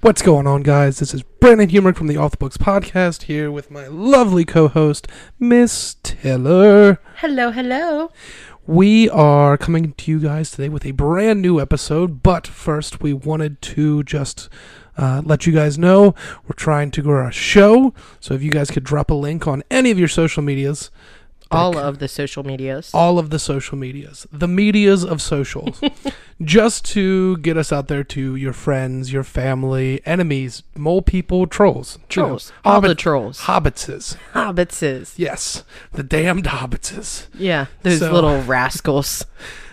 What's going on, guys? This is Brandon Humerick from the Off the Books podcast here with my lovely co host, Miss Taylor. Hello, hello. We are coming to you guys today with a brand new episode, but first, we wanted to just uh, let you guys know we're trying to grow our show. So if you guys could drop a link on any of your social medias, All of the social medias. all of the social medias, the medias of socials, just to get us out there to your friends, your family, enemies, mole people, trolls, you know, Trolls. All the trolls. hobbitses. Hobbitses. Yes, the damned hobbitses. Yeah, those So- little rascals.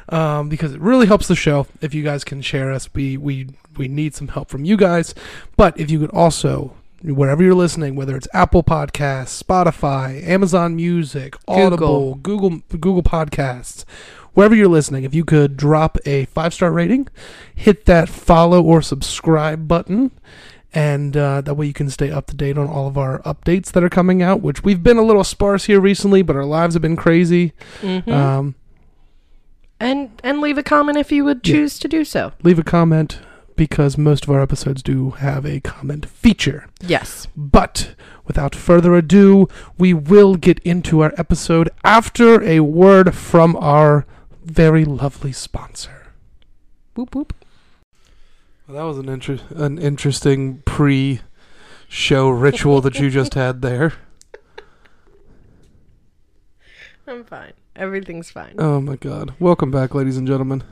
Um, because it really helps the show if you guys can share us. We we we need some help from you guys, but if you could also. Wherever you're listening, whether it's Apple Podcasts, Spotify, Amazon Music, Audible, Google Google Podcasts, wherever you're listening, if you could drop a five star rating, hit that follow or subscribe button, and uh, that way you can stay up to date on all of our updates that are coming out. Which we've been a little sparse here recently, but our lives have been crazy. Mhm. Um, and and leave a comment if you would Yeah. choose to do so. leave a comment because most of our episodes do have a comment feature. Yes. But without further ado, we will get into our episode after a word from our very lovely sponsor. Boop boop. Well, that was an inter- an interesting pre-show ritual that you just had there. I'm fine. Everything's fine. Oh my god. Welcome back, ladies and gentlemen.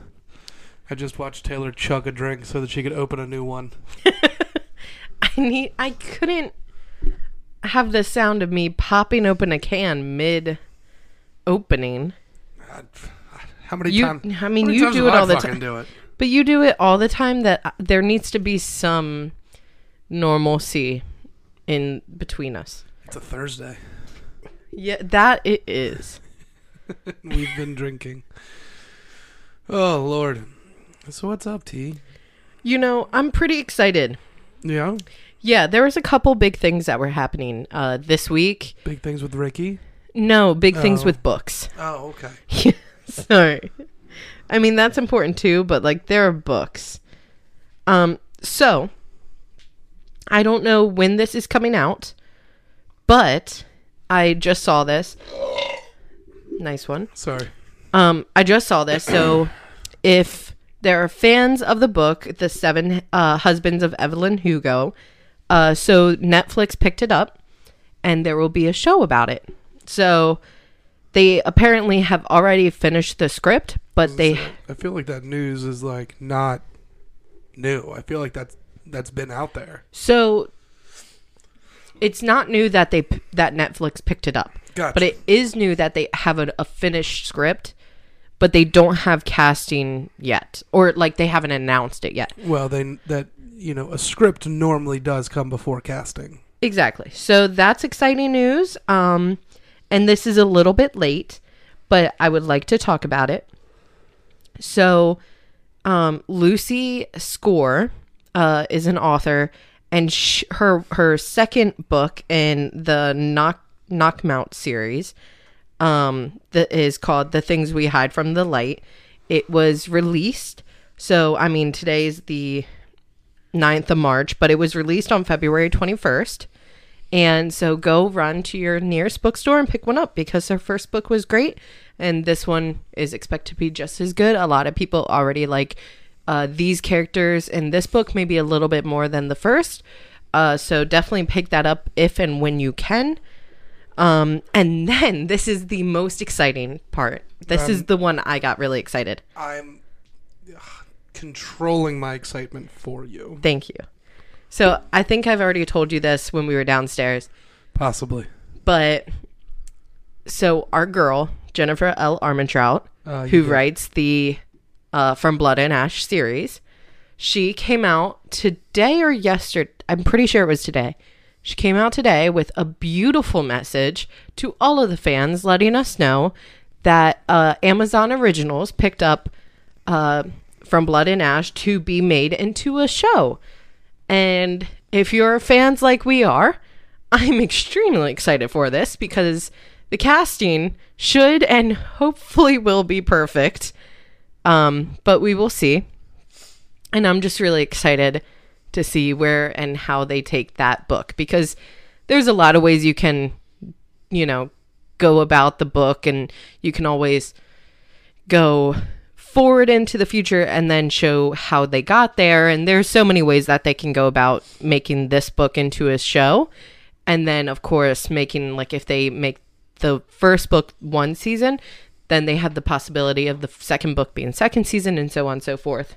I just watched Taylor chug a drink so that she could open a new one. I need. I couldn't have the sound of me popping open a can mid opening. How many You. times? I mean, you do it all the time. Do it. But you do it all the time that uh, there needs to be some normalcy in between us. It's a Thursday. Yeah, that it is. We've been drinking. Oh Lord. So what's up, T? You know, I'm pretty excited. Yeah. Yeah, there was a couple big things that were happening uh, this week. Big things with Ricky. No, big things Oh. with books. Oh, okay. Sorry. I mean, that's important too, but like there are books. Um, so I don't know when this is coming out, but I just saw this. Nice one. Sorry. Um, I just saw this. So, if there are fans of the book, The Seven uh, Husbands of Evelyn Hugo, uh, so Netflix picked it up, and there will be a show about it. So, they apparently have already finished the script, but they I feel like that news is like not new. I feel like that's that's been out there. so it's not new that they that Netflix picked it up. Gotcha. But it is new that they have a, a finished script, but they don't have casting yet, or like they haven't announced it yet. well, they that you know a script normally does come before casting. Exactly. So that's exciting news. Um, and this is a little bit late, but I would like to talk about it. So, um, Lucy Score uh, is an author, and sh- her her second book in the Knock Knockemout series, um, that is called "The Things We Hide from the Light." It was released. So, I mean, today's the 9th of March, but it was released on February 21st. And so go run to your nearest bookstore and pick one up because her first book was great. And this one is expected to be just as good. A lot of people already like uh, these characters in this book, maybe a little bit more than the first. Uh, so definitely pick that up if and when you can. Um, and then this is the most exciting part. This is the one I got really excited. I'm ugh, controlling my excitement for you. Thank you. So I think I've already told you this when we were downstairs, Possibly. but so our girl Jennifer L. Armentrout, Uh, who did. writes the uh, From Blood and Ash series, she came out today or yesterday. I'm pretty sure it was today. She came out today with a beautiful message to all of the fans, letting us know that uh, Amazon Originals picked up uh, From Blood and Ash to be made into a show. And if you're fans like we are, I'm extremely excited for this because the casting should and hopefully will be perfect. Um, but we will see. And I'm just really excited to see where and how they take that book because there's a lot of ways you can, you know, go about the book and you can always go forward into the future and then show how they got there. And there's so many ways that they can go about making this book into a show. And then of course making like if they make the first book one season then they have the possibility of the second book being second season and so on and so forth.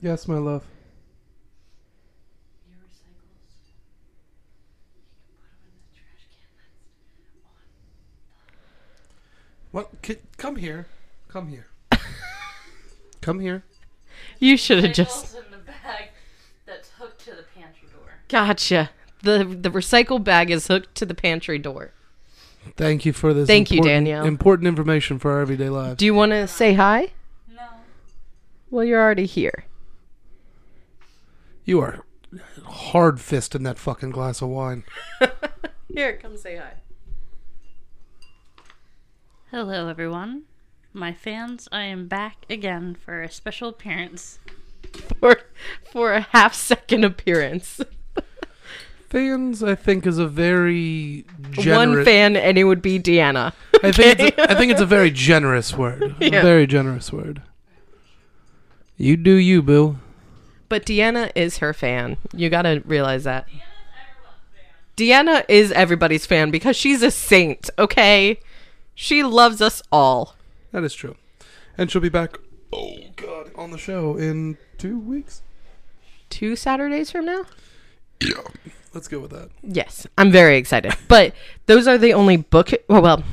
Yes, my love. What? c- Come here. Come here. Come here. you should have just in the bag that's hooked to the pantry door. gotcha the the recycle bag is hooked to the pantry door Thank you for this. Thank you, important- Danielle. Important information for our everyday lives. do you want to say hi No. well you're already here You are hard fisting that fucking glass of wine. here come say hi Hello, everyone. My fans, I am back again for a special appearance. for for a half second appearance Fans, I think, is a very one fan and it would be deanna I think it's a, I think it's a very generous word. Yeah. A very generous word. You do you, boo. But Deanna is her fan. You gotta realize that. Deanna is everybody's fan because she's a saint, okay? She loves us all. That is true. And she'll be back. Oh God, on the show in two weeks. Two Saturdays from now? Yeah. Let's go with that. Yes, I'm very excited. But those are the only book well, well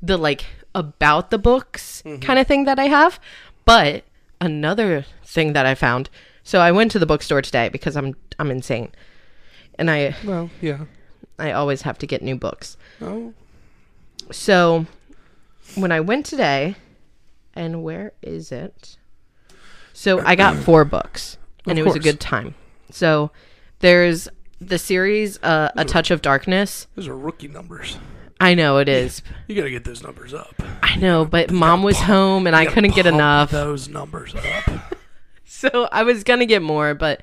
the like about the books mm-hmm. kind of thing that I have. But another thing that I found. So I went to the bookstore today because I'm I'm insane. And I Well, yeah. I always have to get new books. Oh, So when I went today, and where is it? So I got four books, and it was a course. good time. So there's the series, uh, A Touch of Darkness. those are rookie numbers. I know it is. You gotta get those numbers up. I know, but mom was home and I You gotta couldn't get pump enough. Those numbers up. So I was gonna get more, but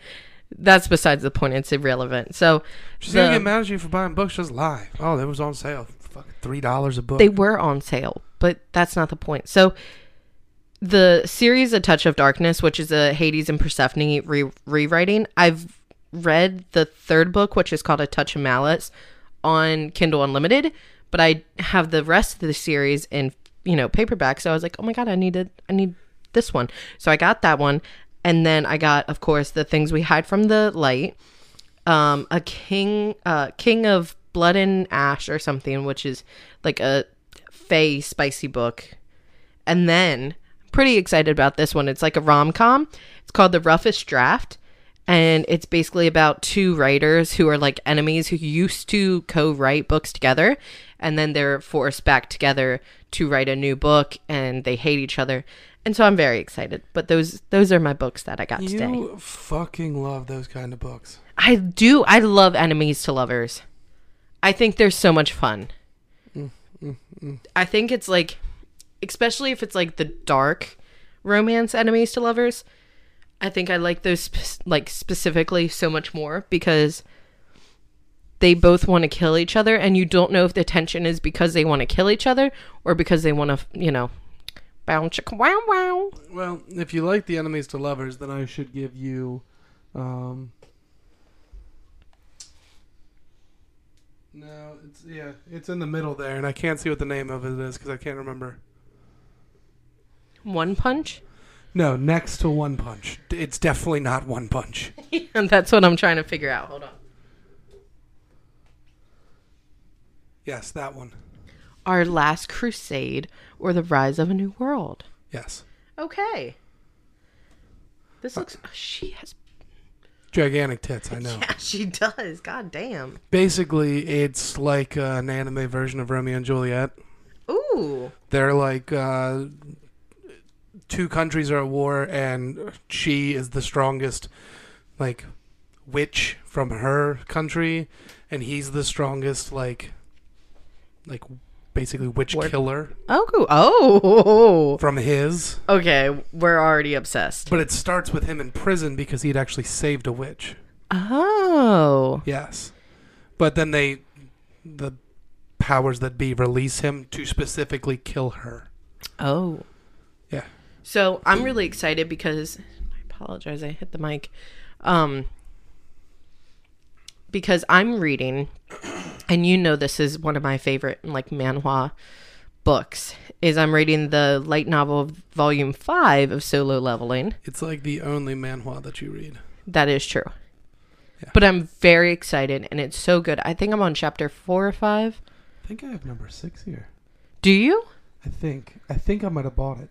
that's besides the point. It's irrelevant. So She's the- gonna get mad at you for buying books. Just lie. Oh, that was on sale. Fucking three dollars a book. they were on sale, but that's not the point. So the series A Touch of Darkness, which is a Hades and Persephone re- rewriting, I've read the third book, which is called A Touch of Malice, on Kindle Unlimited, but I have the rest of the series in you know paperback. So I was like, oh my god, I needed I need this one. So I got that one, and then I got, of course, the things we hide from the light, um, a king, uh, king of blood and ash or something, which is like a fey spicy book. And then pretty excited about this one. It's like a rom com. It's called The Roughest Draft. And it's basically about two writers who are like enemies who used to co write books together. And then they're forced back together to write a new book and they hate each other. And so I'm very excited. But those those are my books that I got today. You fucking love those kind of books. I do. I love enemies to lovers. I think they're so much fun. Mm, mm, mm. I think it's like, especially if it's like the dark romance enemies to lovers. I think I like those sp- like specifically so much more because they both want to kill each other, and you don't know if the tension is because they want to kill each other or because they want to, you know, chicka wow wow. Well, if you like the enemies to lovers, then I should give you. Um, no, it's yeah, it's in the middle there, and I can't see what the name of it is because I can't remember. One punch. No, next to One Punch. It's definitely not One Punch. and that's what I'm trying to figure out. Hold on. Yes, that one. Our Last Crusade or The Rise of a New World. Yes, Okay. This uh, looks. oh, she has. Gigantic tits. I know. Yeah, she does. God damn. Basically, it's like uh, an anime version of Romeo and Juliet. Ooh. They're like uh, two countries are at war, and she is the strongest, like witch from her country, and he's the strongest, like like basically witch killer Oh, cool. Oh, from his. okay. We're already obsessed. But it starts with him in prison because he'd actually saved a witch. Oh, Yes. But then they, the powers that be, release him to specifically kill her. oh. Yeah. So I'm really excited because I apologize. I hit the mic. Um, because I'm reading, and you know this is one of my favorite like manhwa books. Is I'm reading the light novel volume five of Solo Leveling. It's like the only manhwa that you read. That is true. Yeah. But I'm very excited, and it's so good. I think I'm on chapter four or five. I think I have number six here. Do you? I think. I think I might have bought it.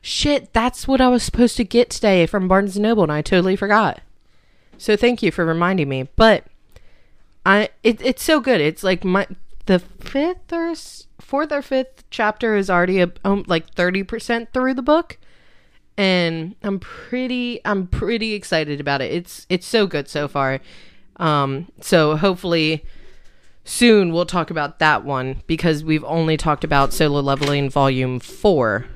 Shit, that's what I was supposed to get today from Barnes and Noble, and I totally forgot. So thank you for reminding me. But I, it, it's so good. It's like my the fifth or fourth or fifth chapter is already a, um, like thirty percent through the book, and I'm pretty I'm pretty excited about it. It's it's so good so far. Um, so hopefully soon we'll talk about that one because we've only talked about solo leveling volume four.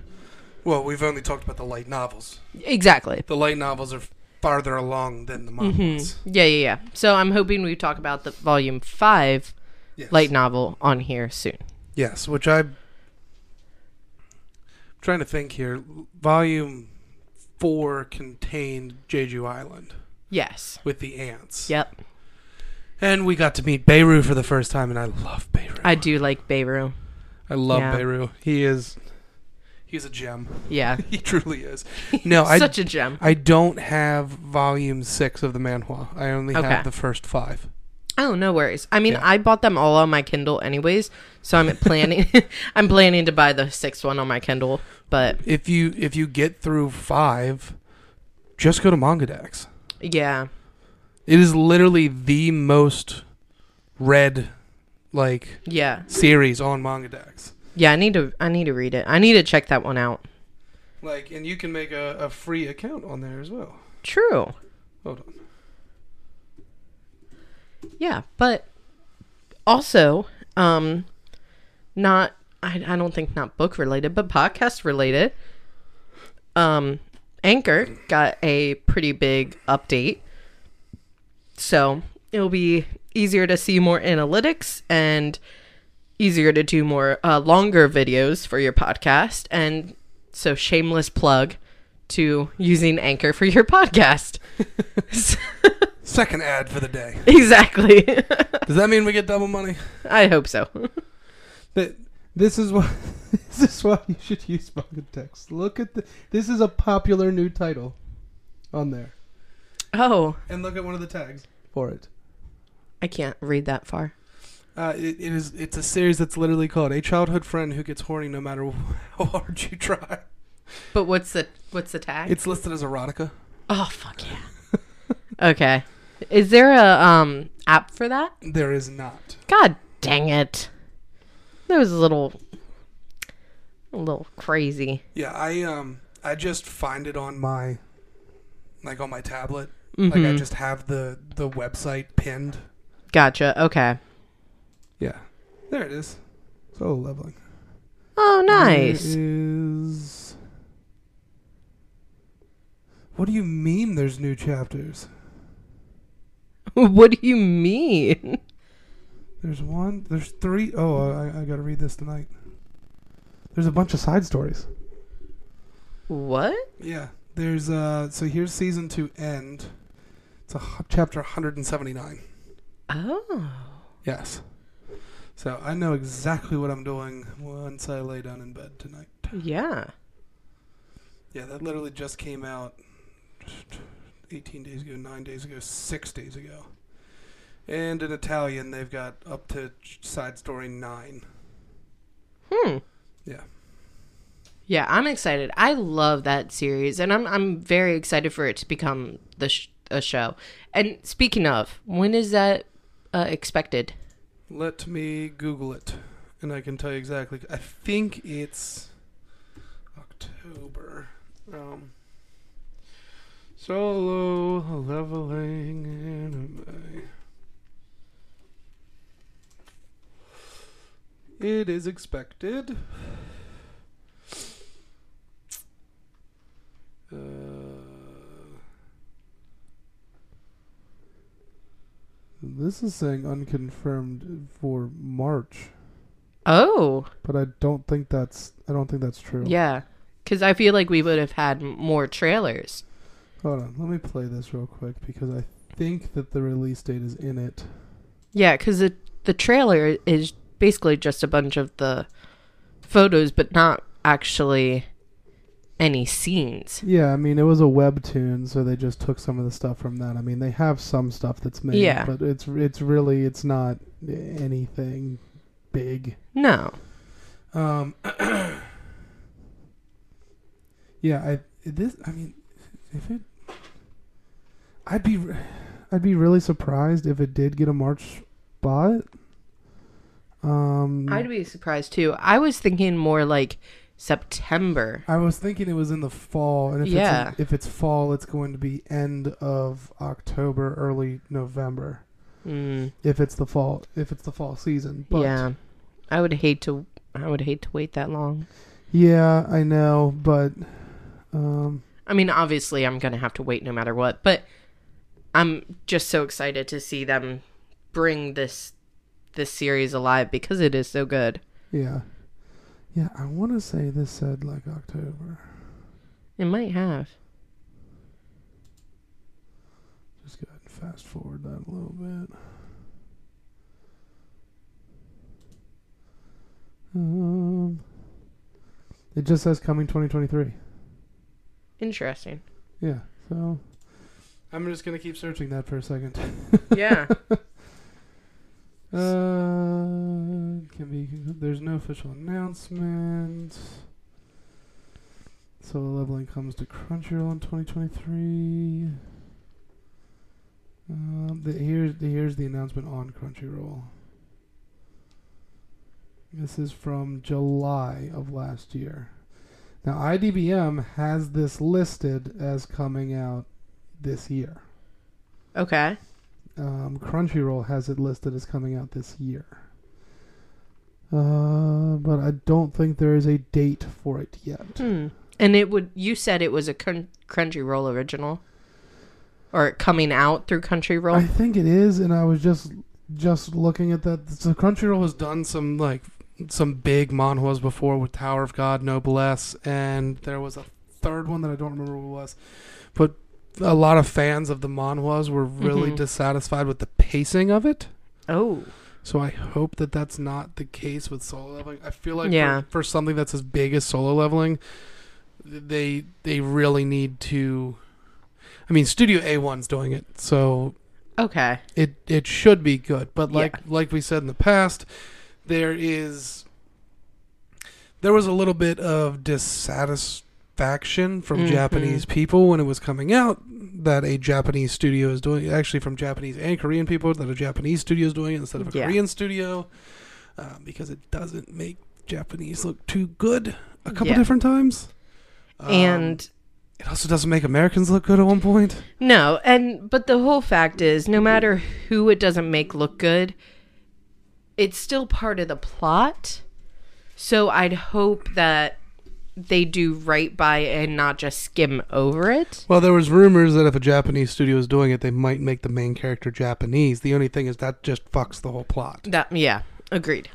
Well, we've only talked about the light novels. Exactly. The light novels are farther along than the manhwas. Mm-hmm. Yeah, yeah, yeah. So I'm hoping we talk about the volume five Yes. light novel on here soon. Yes, which. I'm trying to think here. Volume four contained Jeju Island Yes. with the ants. Yep. And we got to meet Beru for the first time, and I love Beru. I do like Beru. I love Yeah. Beru. He is. He's a gem. Yeah. He truly is. No, I. Such a gem. I don't have volume six of the manhwa. I only Okay. have the first five. Oh, no worries. I mean, Yeah. I bought them all on my Kindle anyways, so I'm planning I'm planning to buy the sixth one on my Kindle, but If you if you get through five, just go to MangaDex. yeah. It is literally the most read like Yeah. series on MangaDex. Yeah, I need to I need to read it. I need to check that one out. Like, and you can make a, a free account on there as well. True. Hold on. Yeah, but also, um, not I, I don't think not book related, but podcast related. Um, Anchor got a pretty big update, so it'll be easier to see more analytics and easier to do more uh, longer videos for your podcast. And so, shameless plug to using Anchor for your podcast. Second ad for the day. exactly. Does that mean we get double money? I hope so. That this is why this is why you should use manga text. Look at the this is a popular new title on there Oh, And look at one of the tags. for it. I can't read that far. Uh, it, it is. It's a series that's literally called "A Childhood Friend Who Gets Horny No Matter How Hard You Try." But what's the what's the tag? It's listed as erotica. oh fuck yeah. okay. Is there a um app for that? There is not. God dang it. That was a little a little crazy. Yeah, I um, I just find it on my, like on my tablet. Like I Mhm. just have the the website pinned. Gotcha. Okay. Yeah, there it is. Solo leveling. Oh nice. There is. What do you mean? There's new chapters. what do you mean? There's one. There's three. Oh, I, I gotta read this tonight. There's a bunch of side stories. What? Yeah. There's uh. So here's season two end. It's a chapter 179. Oh. Yes. So I know exactly what I'm doing once I lay down in bed tonight. Yeah. Yeah, that literally just came out 18 days ago, 9 days ago, 6 days ago. And in Italian, they've got up to side story 9. Hmm. Yeah. Yeah, I'm excited. I love that series, and I'm I'm very excited for it to become the sh- a show. And speaking of, when is that uh, expected? Let me Google it, and I can tell you exactly. I think it's October. Um, solo leveling anime. It is expected. Uh, This is saying unconfirmed for March, Oh, but I don't think that's I don't think that's true. yeah. Because I feel like we would have had more trailers. Hold on, let me play this real quick because I think that the release date is in it. Yeah, because the the trailer is basically just a bunch of the photos, but not actually any scenes. Yeah, I mean it was a webtoon, so they just took some of the stuff from that. I mean they have some stuff that's made, Yeah. but it's it's really it's not anything big. No. um, yeah, I this. I mean, if it, I'd be I'd be really surprised if it did get a March spot. Um, I'd be surprised too. I was thinking more like September. I was thinking it was in the fall, and if Yeah. it's in, if it's fall, it's going to be end of October, early November. Mm, If it's the fall, if it's the fall season, but yeah. I would hate to I would hate to wait that long. yeah, I know, but um, I mean, obviously I'm going to have to wait no matter what, but I'm just so excited to see them bring this this series alive because it is so good. yeah, yeah, I want to say this said like October. It might have. Just go ahead and fast forward that a little bit. Um, it just says coming 2023. Interesting. Yeah, so I'm just gonna keep searching that for a second. Yeah. Uh, can be. There's no official announcement. Solo leveling comes to Crunchyroll in 2023. Um, the, here's here's the announcement on Crunchyroll. This is from July of last year. Now IDBM has this listed as coming out this year. okay. Um, Crunchyroll has it listed as coming out this year. Uh, but I don't think there is a date for it yet. Hmm. And it would you said it was a crun- Crunchyroll original or coming out through Crunchyroll. I think it is, and I was just just looking at that. so Crunchyroll has done some like some big manhwas before with Tower of God, Noblesse, and there was a third one that I don't remember what it was, but a lot of fans of the manhwas were really Mhm. dissatisfied with the pacing of it. oh. So I hope that that's not the case with solo leveling. I feel like Yeah. for, for something that's as big as solo leveling, they they really need to. I mean, Studio A1's doing it, so Okay. it it should be good. But Yeah. like like we said in the past, there is there was a little bit of dissatisfaction from Mhm. Japanese people when it was coming out that a Japanese studio is doing actually from Japanese and Korean people that a Japanese studio is doing it instead of a Yeah. Korean studio uh, because it doesn't make Japanese look too good a couple Yeah. different times. Um, and it also doesn't make Americans look good at one point. no, and but the whole fact is no matter who it doesn't make look good, it's still part of the plot. So I'd hope that they do right by and not just skim over it. Well, there was rumors that if a Japanese studio is doing it, they might make the main character Japanese. The only thing is that just fucks the whole plot. That yeah, agreed.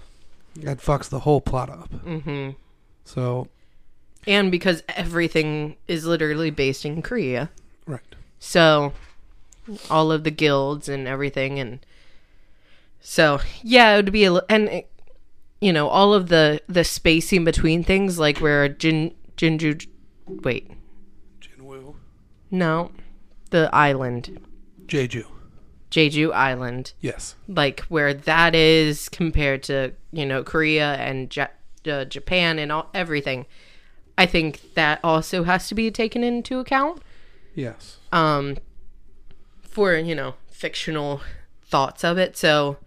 That fucks the whole plot up. hmm So, And because everything is literally based in Korea. right. So all of the guilds and everything and so yeah, it would be a and it, you know, all of the the spacing between things like where Jin Jinju wait, Jinwoo. no. The island, Jeju. Jeju Island, Yes. like where that is compared to, you know, Korea and ja- uh, Japan and all everything. I think that also has to be taken into account. Yes. um for you know fictional thoughts of it so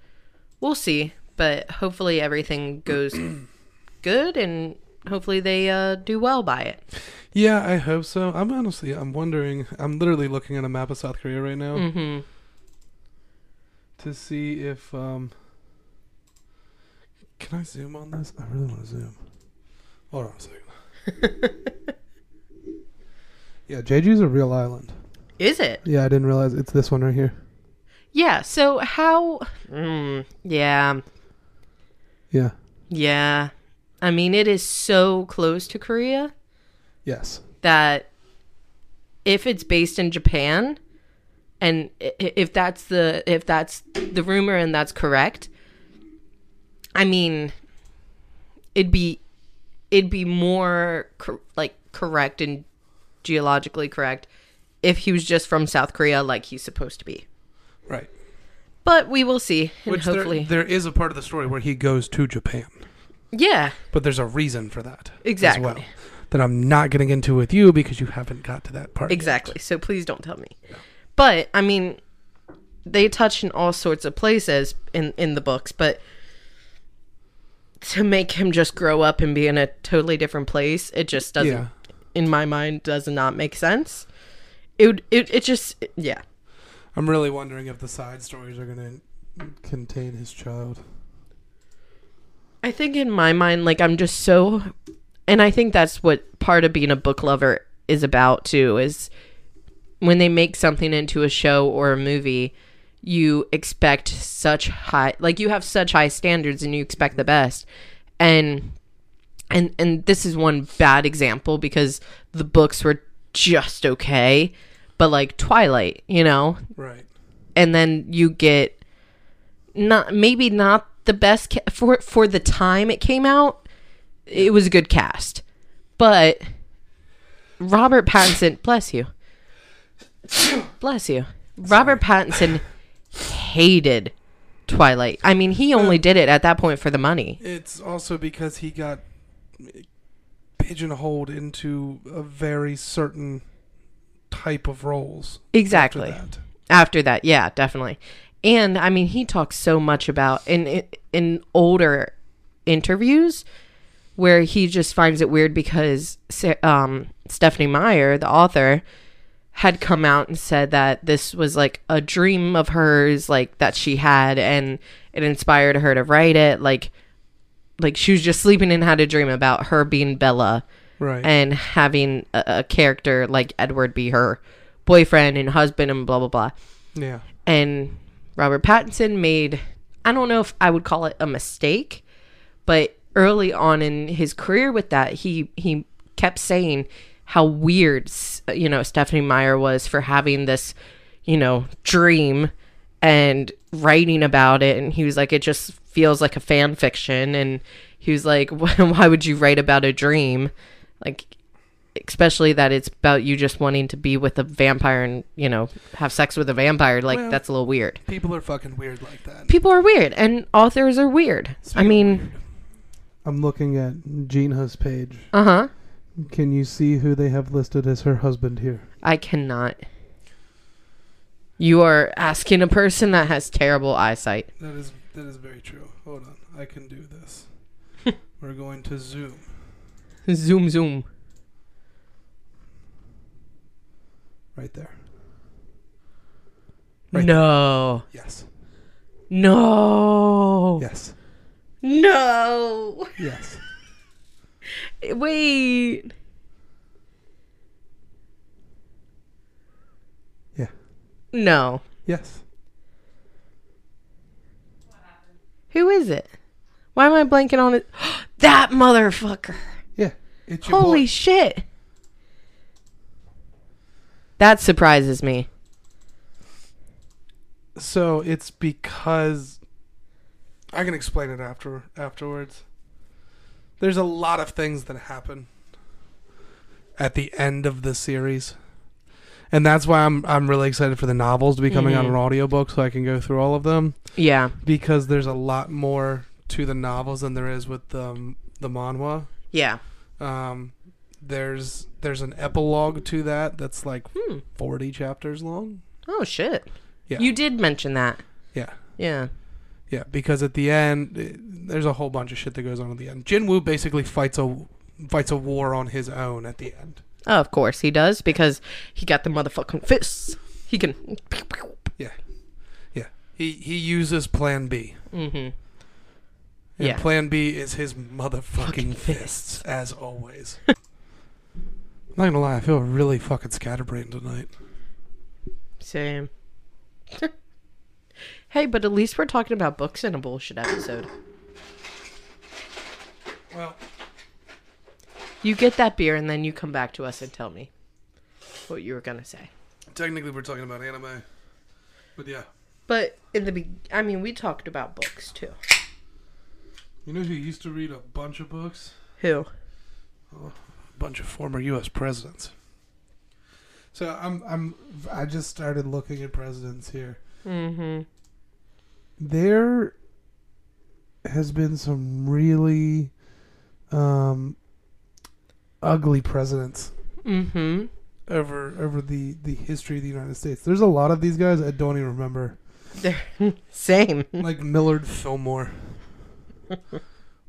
we'll see but hopefully everything goes good and hopefully they uh do well by it Yeah, I hope so. I'm honestly, I'm wondering. I'm literally looking at a map of South Korea right now mm-hmm to see if um, Can I zoom on this? I really want to zoom. Hold on a second. Yeah, Jeju's a real island. Is it? Yeah, I didn't realize it's this one right here. Yeah. So how? Mm, yeah. Yeah. Yeah. I mean, it is so close to Korea Yes. that if it's based in Japan, and i- i- if that's the if that's the rumor and that's correct, I mean, it'd be it'd be more cor- like correct and geologically correct if he was just from South Korea, like he's supposed to be. Right. But we will see, and Which there- hopefully, there is a part of the story where he goes to Japan, yeah, but there's a reason for that. Exactly. As well, that I'm not getting into with you because you haven't got to that part. yet. Exactly. So please don't tell me. But I mean, they touch in all sorts of places in in the books, but to make him just grow up and be in a totally different place, it just doesn't. Yeah. In my mind, does not make sense. It would. It, it just. Yeah. I'm really wondering if the side stories are going to contain his child. I think in my mind, like I'm just so, and I think that's what part of being a book lover is about too. Is when they make something into a show or a movie, you expect such high, like you have such high standards, and you expect the best, and and and this is one bad example because the books were just okay, but like Twilight, you know, Right. and then you get not maybe not the best ca- for for the time it came out. It was a good cast, but Robert Pattinson, bless you, bless you. Robert Pattinson hated Twilight. I mean, he only did it at that point for the money. It's also because he got pigeonholed into a very certain type of roles. after Exactly. that. After that, yeah, definitely. And I mean, he talks so much about in in older interviews where he just finds it weird because um, Stephenie Meyer, the author, had come out and said that this was like a dream of hers, like that she had, and it inspired her to write it. Like, like she was just sleeping and had a dream about her being Bella Right. and having a, a character like Edward be her boyfriend and husband and blah blah blah. yeah. And Robert Pattinson made I don't know if I would call it a mistake, but early on in his career with that, he he kept saying how weird you know Stephenie Meyer was for having this you know dream and writing about it and he was like it just feels like a fan fiction and he was like why would you write about a dream like especially that it's about you just wanting to be with a vampire and you know have sex with a vampire like Well- that's a little weird People are fucking weird like that. people are weird and authors are weird i Speaking of mean weird, I'm looking at Gina's page. uh-huh Can you see who they have listed as her husband here? i cannot you are asking a person that has terrible eyesight That is that is very true. Hold on. I can do this. We're going to zoom. Zoom zoom Right there. Right no Yes. no Yes. no Yes. wait Yeah. no Yes. who is it why am i blanking on it that motherfucker. It's Holy boy. shit. That surprises me. So it's because I can explain it after afterwards. There's a lot of things that happen at the end of the series. And that's why I'm I'm really excited for the novels to be coming out Mhm. on audiobook so I can go through all of them Yeah. because there's a lot more to the novels than there is with the the manhwa. Yeah. Um there's there's an epilogue to that that's like Hmm. 40 chapters long. Oh shit. Yeah. You did mention that. Yeah. Yeah. Yeah, because at the end, it, there's a whole bunch of shit that goes on at the end. Jinwoo basically fights a fights a war on his own at the end. Oh, of course he does because he got the motherfucking fists. He can. Yeah, yeah. He he uses Plan B, Mm-hmm. And Yeah. Plan B is his motherfucking Fucking fists, fists. as always. I'm not gonna lie, I feel really fucking scatterbrained tonight. Same. hey, but at least we're talking about books in a bullshit episode. Well, You get that beer and then you come back to us and tell me what you were gonna say. technically we're talking about anime, but yeah, But in the be- I mean, we talked about books too. You know who used to read a bunch of books? Who? A bunch of former U.S. presidents. So I'm I'm I just started looking at presidents here. Mm-hmm. there has been some really um, ugly presidents Mm-hmm. Over over the, the history of the United States. There's a lot of these guys I don't even remember. They're same. like Millard Fillmore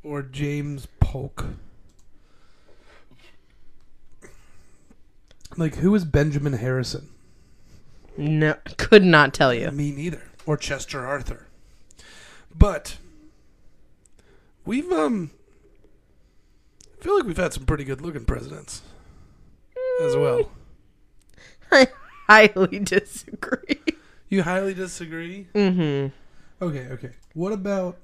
or James Polk. Like who is Benjamin Harrison? No, could not tell you. Me neither. Or Chester Arthur. But we've um I feel like we've had some pretty good looking presidents as well. I highly disagree. You highly disagree? Mm-hmm. Okay, okay. What about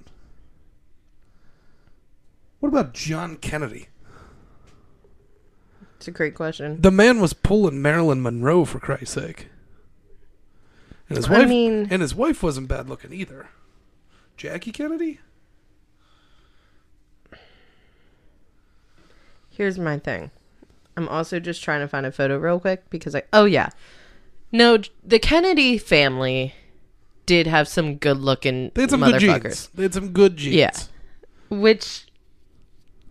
What about John Kennedy? It's a great question. The man was pulling Marilyn Monroe for Christ's sake. And his I wife mean- and his wife wasn't bad looking either. Jackie Kennedy? Here's my thing. I'm also just trying to find a photo real quick because I. Oh yeah, no, the Kennedy family did have some good-looking They had some good motherfuckers. genes. They had some good genes. Yeah. Which,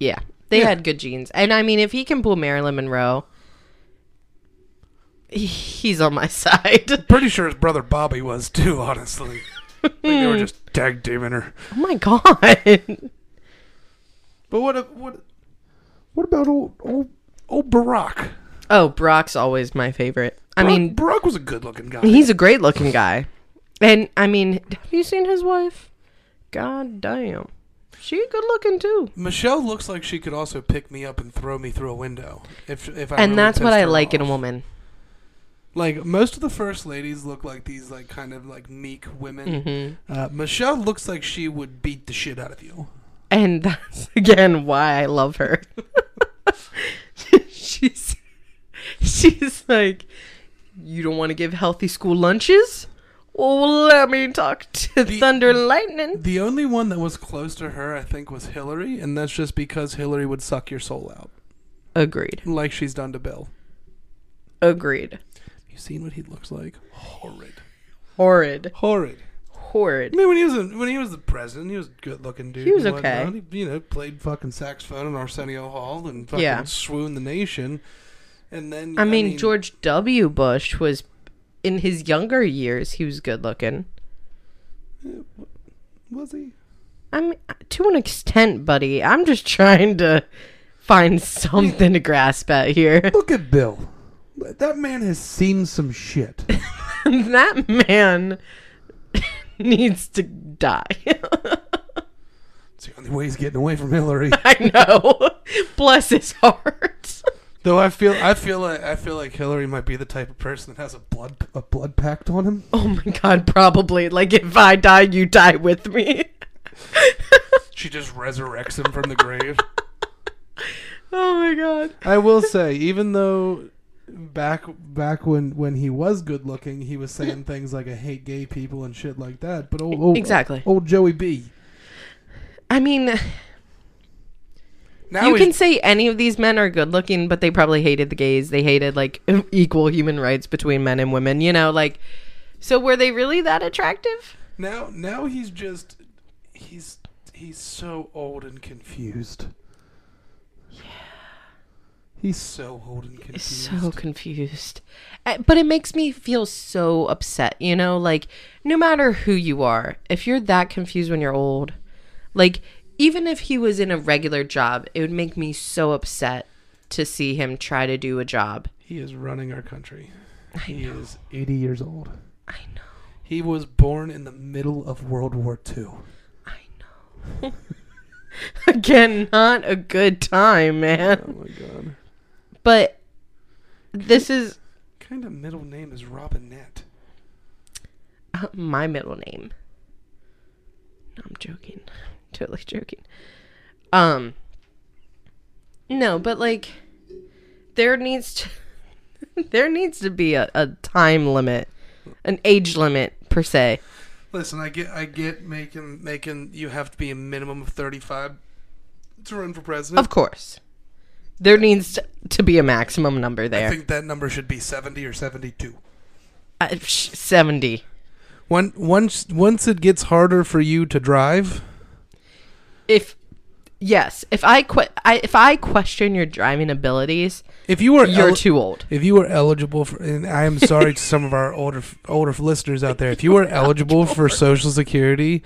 yeah, they Yeah. had good genes, and I mean, if he can pull Marilyn Monroe, he's on my side. Pretty sure his brother Bobby was too, honestly. Think they were just tag teaming her. oh my god. But what uh, what what about old old oh Barack? Oh, Brock's always my favorite. I mean, Barack was a good looking guy. he's a great looking guy. And I mean, have you seen his wife? God damn. She good looking too. Michelle looks like she could also pick me up and throw me through a window. If if I and really that's what pissed I her like in a off. woman. Like most of the first ladies look like these like kind of like meek women. hmm Uh, Michelle looks like she would beat the shit out of you. And that's again why I love her. she's she's like, you don't want to give healthy school lunches? Well, let me talk to The- Thunder and Lightning. The only one that was close to her, I think, was Hillary, and that's just because Hillary would suck your soul out, Agreed. like she's done to Bill. Agreed. You seen what he looks like? Horrid. Horrid. Horrid. Horrid. I mean, when he was a, when he was the president, he was a good looking dude. He was okay. He, you know, played fucking saxophone in Arsenio Hall and fucking Yeah. swooned the nation. And then I mean, George W. Bush was in his younger years. He was good looking. was he? I mean, to an extent, buddy. I'm just trying to find something to grasp at here. Look at Bill. That man has seen some shit. that man needs to die. It's the only way he's getting away from Hillary. I know. Bless his heart. Though I feel, I feel like, I feel like Hillary might be the type of person that has a blood. A blood pact on him. Oh my god, probably. Like if I die, you die with me. She just resurrects him from the grave. oh my god. I will say, even though back back when when he was good looking, he was saying things like "I hate gay people" and shit like that. But old, old Exactly. old Joey B. I mean, Now you can say any of these men are good looking, but they probably hated the gays. They hated like equal human rights between men and women, you know, like so were they really that attractive? now, now he's just, he's, he's so old and confused. Yeah. He's so old and confused. He's so confused. Uh, But it makes me feel so upset, you know? Like, no matter who you are, if you're that confused when you're old, like, even if he was in a regular job, it would make me so upset to see him try to do a job. He is running our country. He is. Eighty years old. I know. He was born in the middle of World War II. I know. Again, not a good time, man. Oh my god. But this is kind of middle name is Robinette? uh, my middle name. No, I'm joking. Totally joking. Um No, but like there needs to there needs to be a, a time limit, an age limit per se. Listen, I get, I get making, making you have to be a minimum of thirty-five to run for president. Of course. There needs to, to be a maximum number there. I think that number should be seventy or seventy-two. Uh, sh- 70. When, once, once it gets harder for you to drive, If yes, if I, que- I if I question your driving abilities, if you were you're eli- too old. If you were eligible for, and I am sorry to some of our older older listeners out there, if you were eligible for Social Security,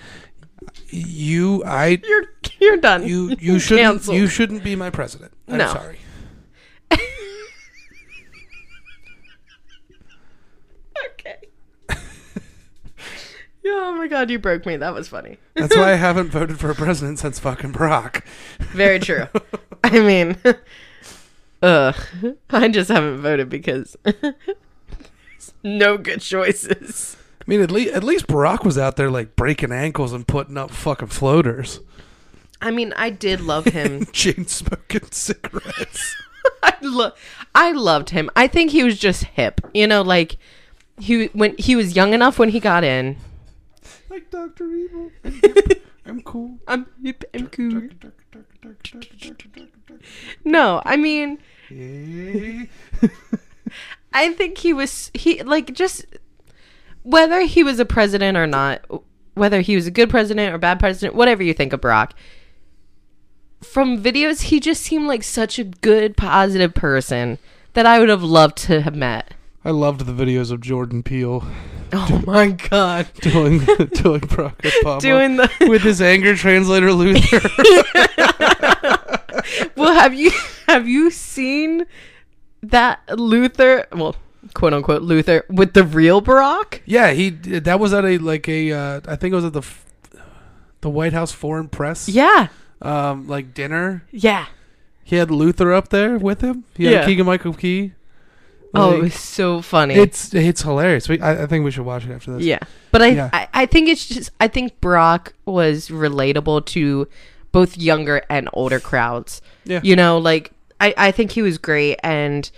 you I You're you're done. you you shouldn't Canceled. you shouldn't be my president. I'm No. sorry. okay. Oh my god, you broke me. That was funny. That's why I haven't voted for a president since fucking Barack. Very true. I mean, uh, I just haven't voted because no good choices. I mean, at least at least Barack was out there like breaking ankles and putting up fucking floaters, I mean, I did love him. chain smoking cigarettes. I lo- I loved him. I think he was just hip. You know, like he when he was young enough when he got in. Like Doctor Evil. I'm, hip. I'm cool. I'm hip and cool. No, I mean, I think he was he like just whether he was a president or not, whether he was a good president or bad president, whatever you think of Barack. From videos, he just seemed like such a good, positive person that I would have loved to have met. I loved the videos of Jordan Peele Oh my god, doing doing Barack Obama doing the with his anger translator Luther. well. Have you have you seen that Luther? Well, quote unquote Luther with the real Barack. yeah, he that was at a like a uh, I think it was at the f- the White House Foreign Press Yeah, um like dinner. yeah. He had Luther up there with him. He had Yeah. Keegan Michael Key. Oh, it was so funny. it's it's hilarious. We, I, I think we should watch it after this. Yeah. But I, Yeah. I I think it's just I think Barack was relatable to both younger and older crowds. Yeah. You know, like I, I think he was great and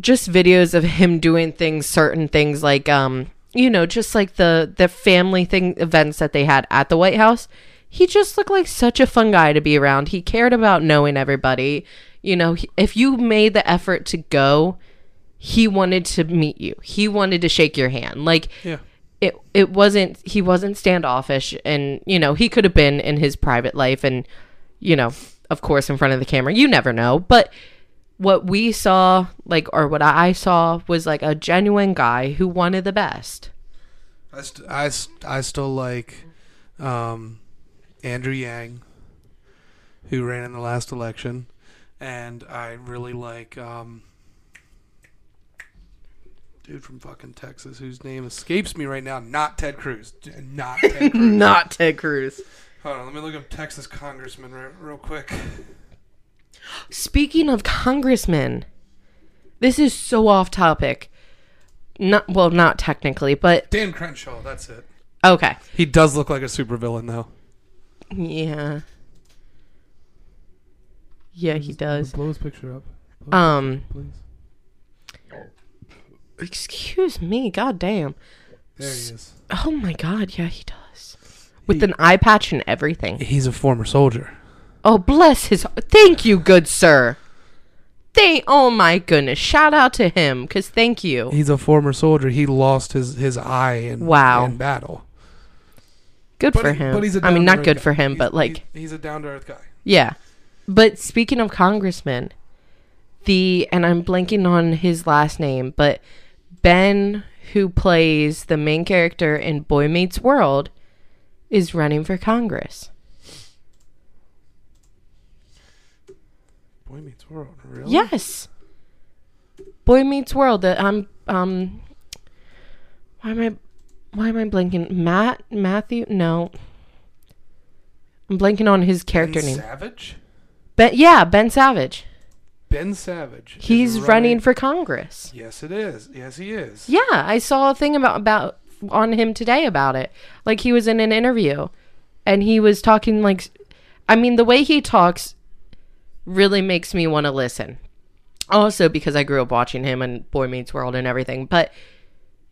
just videos of him doing things certain things like um you know, just like the the family thing events that they had at the White House. He just looked like such a fun guy to be around. He cared about knowing everybody. You know, if you made the effort to go, he wanted to meet you. He wanted to shake your hand. Like Yeah. it it wasn't he wasn't standoffish and you know, he could have been in his private life and you know, of course in front of the camera. You never know, but what we saw like or what I saw was like a genuine guy who wanted the best. I, st- I, st- I still like um, Andrew Yang, who ran in the last election, and I really like um, dude from fucking Texas whose name escapes me right now. Not Ted Cruz. Not Ted Cruz. Not Ted Cruz. Hold on, let me look up Texas congressman re- real quick. Speaking of congressmen, this is so off topic. Not well, not technically, but Dan Crenshaw. That's it. okay. He does look like a supervillain though. Yeah. Yeah, he does. Blow his picture up. Um, Please. excuse me, god damn. There he is. Oh my god, yeah, he does. With an eye patch and everything. He's a former soldier. Oh, bless his. Thank you, good sir. Thank. Oh my goodness. Shout out to him, cause thank you. He's a former soldier. He lost his, his eye in, Wow. in battle. Good for he- him. he's a I mean, not good guy. for him, He's- but like, he- he's a down to earth guy. yeah. But speaking of congressmen, the and I'm blanking on his last name, but Ben, who plays the main character in Boy Meets World, is running for Congress. Boy Meets World, really? Yes. Boy Meets World. That I'm um. Why am I? Why am I blanking? Matt Matthew? No. I'm blanking on his character name. Savage. Ben, yeah, Ben Savage. Ben Savage. He's running for Congress. Yes, it is. Yes, he is. Yeah, I saw a thing about about on him today about it. Like he was in an interview and he was talking like I mean the way he talks really makes me want to listen. Also because I grew up watching him and Boy Meets World and everything, but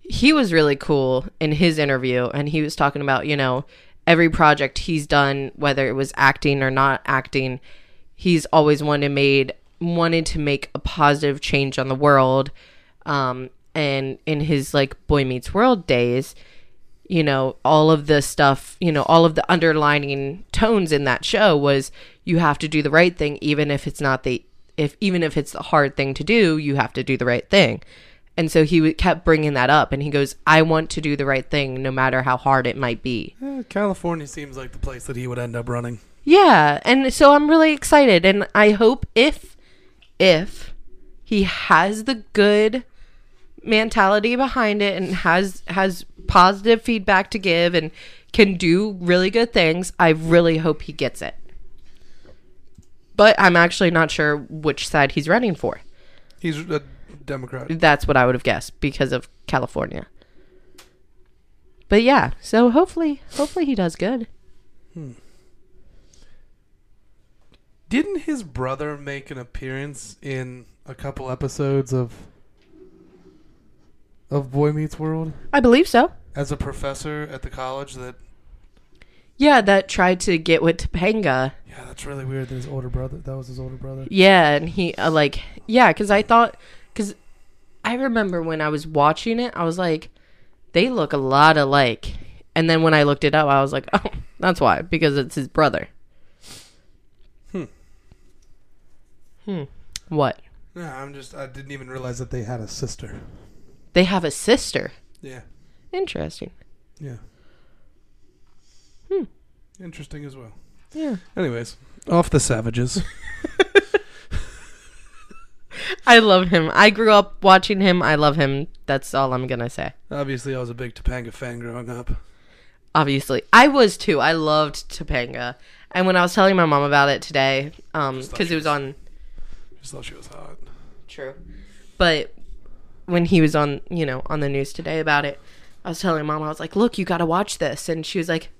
he was really cool in his interview and he was talking about, you know, every project he's done whether it was acting or not acting, he's always wanted made wanted to make a positive change on the world um and in his like boy meets world days you know all of the stuff you know all of the underlining tones in that show was you have to do the right thing even if it's not the if even if it's the hard thing to do you have to do the right thing and so he kept bringing that up and he goes i want to do the right thing no matter how hard it might be Eh, California seems like the place that he would end up running. Yeah, and so I'm really excited and I hope if if he has the good mentality behind it and has has positive feedback to give and can do really good things, I really hope he gets it. But I'm actually not sure which side he's running for. He's a Democrat. That's what I would have guessed because of California. But yeah, so hopefully hopefully he does good. Hmm. Didn't his brother make an appearance in a couple episodes of of Boy Meets World I believe so. as a professor at the college? That Yeah, that tried to get with Topanga. yeah, that's really weird. That his older brother. That was his older brother. Yeah, and he uh, like yeah, because I thought because I remember when I was watching it, I was like, they look a lot alike. And then when I looked it up, I was like, oh, that's why because it's his brother. Hmm. Hmm. What? No, I'm just. I didn't even realize that they had a sister. They have a sister. Yeah. Interesting. Yeah. Hmm. Interesting as well. Yeah. Anyways, off the savages. I love him. I grew up watching him. I love him. That's all I'm gonna say. Obviously, I was a big Topanga fan growing up. obviously i was too i loved topanga and when i was telling my mom about it today um because it was was- on Just thought she was hot. true. But when he was on you know on the news today about it i was telling mom i was like look you gotta watch this. And she was like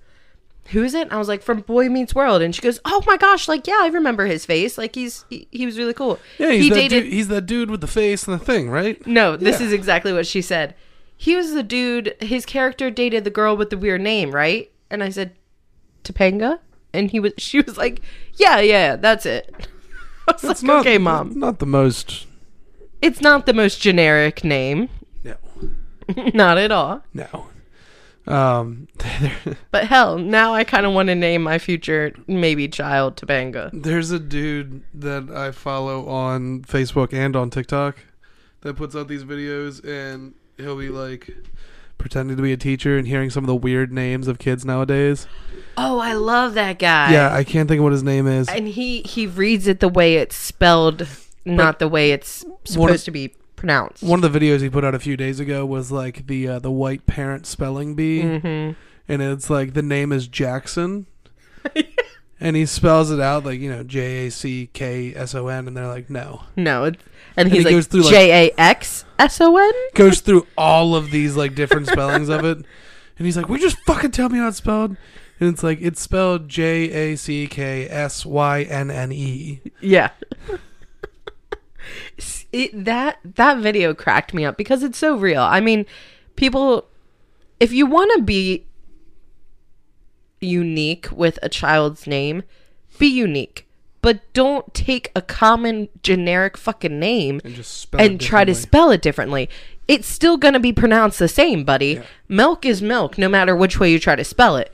who is it? And i was like from boy meets world. And she goes oh my gosh like yeah i remember his face. Like he's he, he was really cool. Yeah, he's he that dated dude, he's that dude with the face and the thing, right? no this Yeah. is exactly what she said. He was the dude his character dated the girl with the weird name right? And i said topanga? And he was she was like yeah yeah that's it i was It's like not, okay mom Not the most. it's not the most generic name No, not at all no. Um, but hell now i kind of want to name my future maybe child topanga there's a dude that I follow on Facebook and on TikTok that puts out these videos, and he'll be like pretending to be a teacher and hearing some of the weird names of kids nowadays. oh i love that guy yeah, I can't think of what his name is. and he he reads it the way it's spelled not the way it's supposed of- to be pronounced One of the videos he put out a few days ago was like the uh, the white parent spelling bee, mm-hmm. and it's like the name is Jackson, and he spells it out like you know J A C K S O N, and they're like no. No, it's, and And he's he goes through, like like- J A X S O N. Goes through all of these like different spellings of it, and he's like, "We just fucking tell me how it's spelled?" And it's like it's spelled J A C K S Y N N E. Yeah. it, that that video cracked me up because it's so real. I mean, people, if you want to be unique with a child's name, be unique, but don't take a common generic fucking name And just spell and it try to spell it differently. It's still going to be pronounced the same, buddy. Yeah. Milk is milk, no matter which way you try to spell it.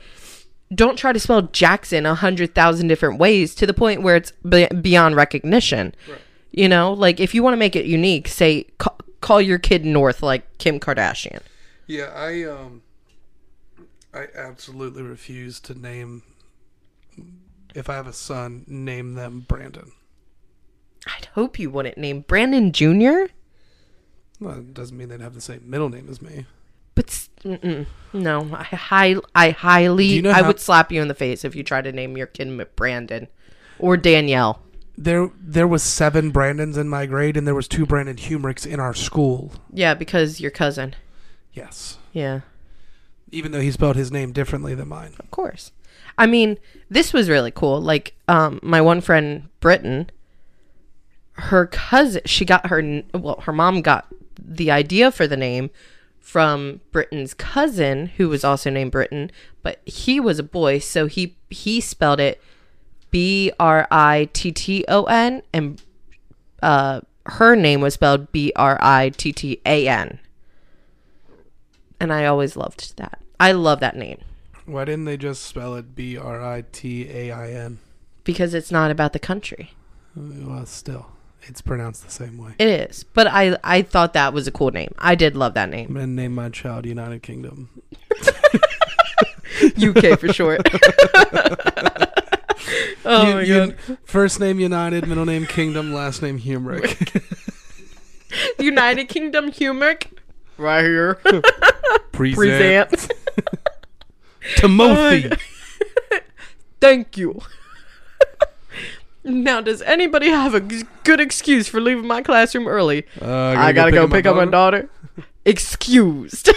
Don't try to spell Jackson a hundred thousand different ways to the point where it's be- beyond recognition. You know, like if you want to make it unique, say ca- call your kid North like Kim Kardashian. Yeah, I um, I absolutely refuse to name. If I have a son, name them Brandon. I'd hope you wouldn't name Brandon Jr. Well, it doesn't mean they'd have the same middle name as me. But No, I high, I highly, you know I how- would slap you in the face if you try to name your kid Brandon or Danielle. There, there was seven Brandons in my grade, and there was two Brandon Humricks in our school. Yeah, because your cousin. Yes, Yeah, even though he spelled his name differently than mine. of course. I mean, this was really cool. Like, um, my one friend, Britton, her cousin, she got her, well, her mom got the idea for the name from Britton's cousin, who was also named Britton, but he was a boy, so he he spelled it B R I T T O N, and uh, her name was spelled B R I T T A N. And I always loved that. I love that name Why didn't they just spell it B R I T A I N? because it's not about the country. Well, still, it's pronounced the same way. It is, but I I thought that was a cool name. I did love that I'm name. gonna name my child United Kingdom. UK for short. oh my Un- god. first name United, middle name Kingdom, last name Humrick. United Kingdom humor. Right here. Present. Present. Timothy. Thank you. now, does anybody have a g- good excuse for leaving my classroom early? Uh, I gotta go pick up my daughter. Excused.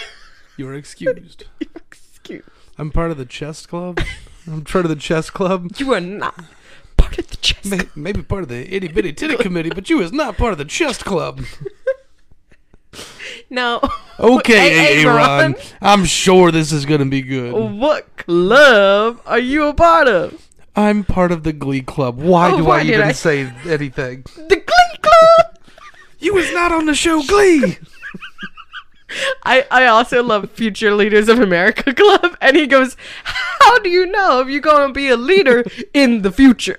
You are excused. Excused. I'm part of the chess club. I'm part of the chess club. You are not part of the chess. May- Maybe part of the itty bitty titty committee, but you is not part of the chess club. Now, Okay, Aaron. I'm sure this is gonna be good. what club are you a part of? I'm part of the Glee Club. Why Oh, do why I did even I- say anything? The Glee Club. You was not on the show Glee. I, I also love Future Leaders of America Club, and he goes, "How do you know if you're going to be a leader in the future?"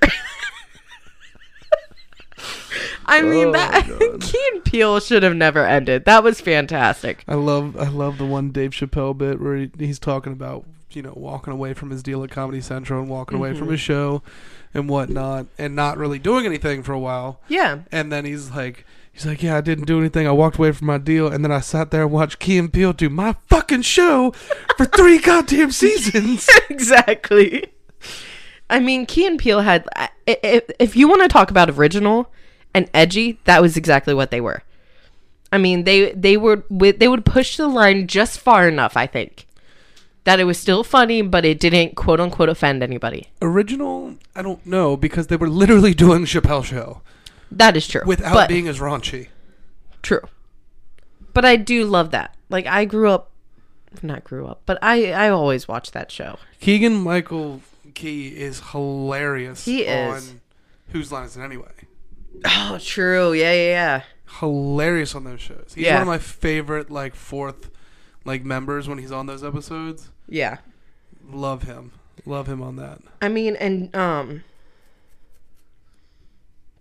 I mean Oh, that and Peele should have never ended. That was fantastic. I love I love the one Dave Chappelle bit where he, he's talking about you know walking away from his deal at Comedy Central and walking away from Mhm. his show and whatnot and not really doing anything for a while. Yeah, And then he's like, he's like, yeah, I didn't do anything. I walked away from my deal, and then I sat there and watched Key and Peele do my fucking show for three goddamn seasons. exactly. I mean, Key and Peele had. If, if you want to talk about original and edgy, that was exactly what they were. I mean, they they were they would push the line just far enough. I think that it was still funny, but it didn't quote unquote offend anybody. Original, I don't know because they were literally doing Chappelle show That is true. without being as raunchy. true. But I do love that. Like I grew up, not grew up, but I I always watched that show. Keegan Michael Key is hilarious. He is. on Whose Line Is It Anyway? Oh, true. Yeah, yeah, yeah. hilarious on those shows. He's Yeah. one of my favorite like fourth like members when he's on those episodes. Yeah. Love him. Love him on that. I mean, and um,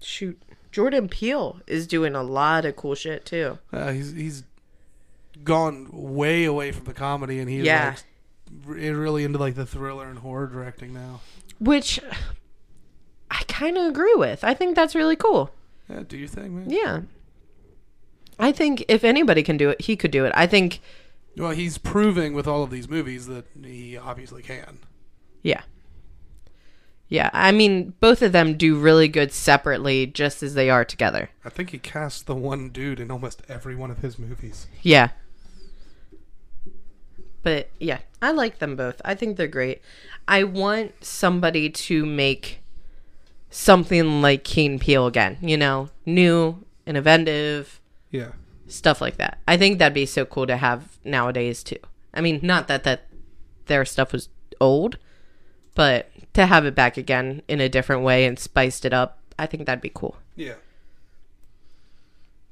shoot, Jordan Peele is doing a lot of cool shit too. Uh, he's he's gone way away from the comedy and he's Yeah. like re- really into like the thriller and horror directing now. Which I kind of agree with. I think that's really cool. Yeah, do you think, man? Yeah. I think if anybody can do it, he could do it. I think, Well, he's proving with all of these movies that he obviously can. yeah. Yeah, I mean, both of them do really good separately, just as they are together. I think he cast the one dude in almost every one of his movies. Yeah. But yeah, I like them both. I think they're great. I want somebody to make something like Keen Peel again, you know, new, innovative, Yeah. stuff like that. I think that'd be so cool to have nowadays too. I mean, not that that their stuff was old, but to have it back again in a different way and spiced it up, I think that'd be cool. Yeah.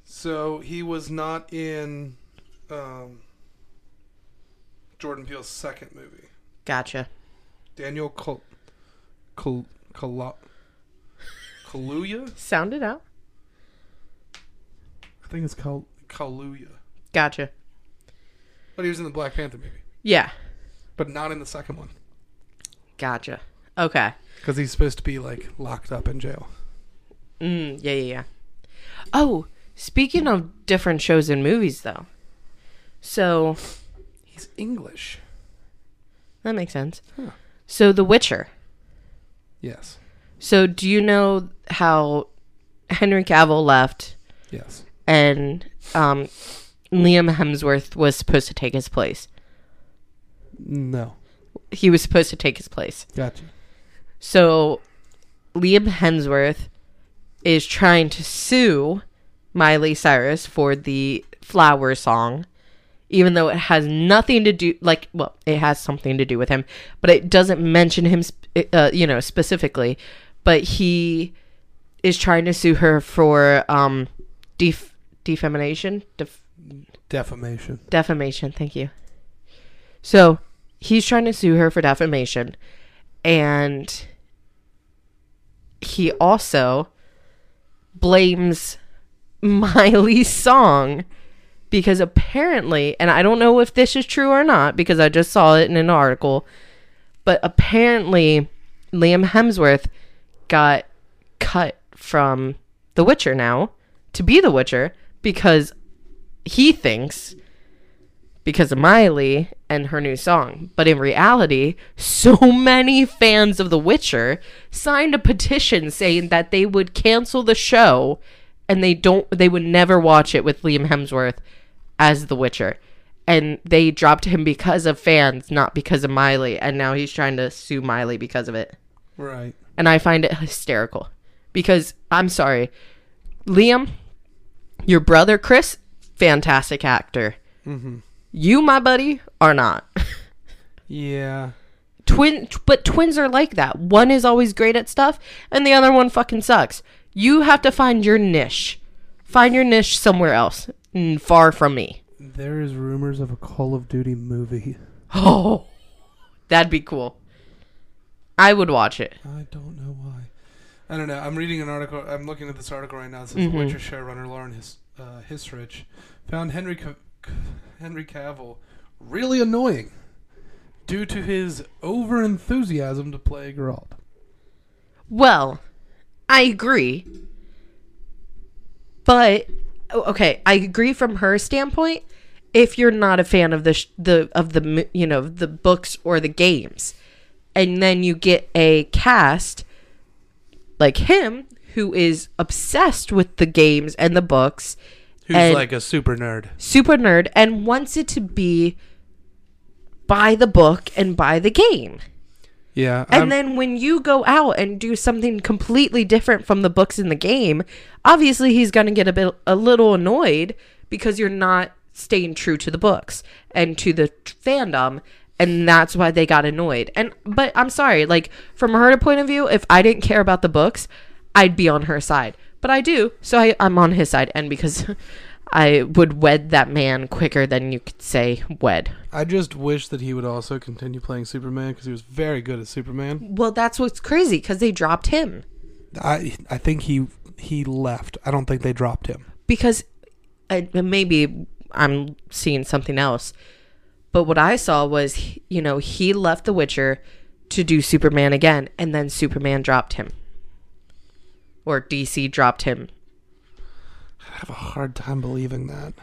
So he was not in um, Jordan Peele's second movie. Gotcha. Daniel Kal Kal Kal Kaluuya? Sound it out. I think it's called Kaluuya. Gotcha. But he was in the Black Panther movie, Yeah. but not in the second one Gotcha. Okay. because he's supposed to be like locked up in jail. Mm, yeah, yeah, yeah. Oh, speaking of different shows and movies, though. So, He's English. That makes sense. Huh. So The Witcher. Yes. So do you know how Henry Cavill left Yes. and um, Liam Hemsworth was supposed to take his place? No. He was supposed to take his place. Gotcha. So Liam Hemsworth is trying to sue Miley Cyrus for the flower song, even though it has nothing to do like well, it has something to do with him, but it doesn't mention him, uh, you know, specifically. But he is trying to sue her for um, def- defamation, def- Defamation. defamation. Thank you. So he's trying to sue her for defamation, and he also blames Miley's song because apparently, and I don't know if this is true or not because I just saw it in an article, but apparently Liam Hemsworth got cut from The Witcher now to be The Witcher because he thinks because of Miley and her new song. But in reality, so many fans of The Witcher signed a petition saying that they would cancel the show and they don't they would never watch it with Liam Hemsworth as The Witcher. And they dropped him because of fans, not because of Miley, and now he's trying to sue Miley because of it. Right. And I find it hysterical. Because I'm sorry, Liam, your brother Chris, fantastic actor. Mm-hmm. You, my buddy, are not. Yeah. Twin, but twins are like that. One is always great at stuff, and the other one fucking sucks. You have to find your niche. Find your niche somewhere else, far from me. There is rumors of a Call of Duty movie. Oh, that'd be cool. I would watch it. I don't know why. I don't know. I'm reading an article. I'm looking at this article right now. It says Mhm. The Witcher showrunner Lauren His, uh, Hissrich found Henry Ca- Henry Cavill really annoying due to his over enthusiasm to play Geralt. Well, I agree. But okay, I agree from her standpoint. If you're not a fan of the sh- the of the you know the books or the games, and then you get a cast like him who is obsessed with the games and the books, Who's like a super nerd. super nerd, and wants it to be by the book and by the game. Yeah. And I'm- then when you go out and do something completely different from the books in the game, obviously he's going to get a bit a little annoyed because you're not staying true to the books and to the fandom and that's why they got annoyed. And but I'm sorry, like from her point of view, if I didn't care about the books, I'd be on her side. But I do, so I, I'm on his side and because I would wed that man quicker than you could say wed. I just wish that he would also continue playing Superman because he was very good at Superman. Well, that's what's crazy because they dropped him. I I think he he left. I don't think they dropped him. because and maybe I'm seeing something else, but what I saw was you know he left The Witcher to do Superman again, and then Superman dropped him, or DC dropped him. I have a hard time believing that.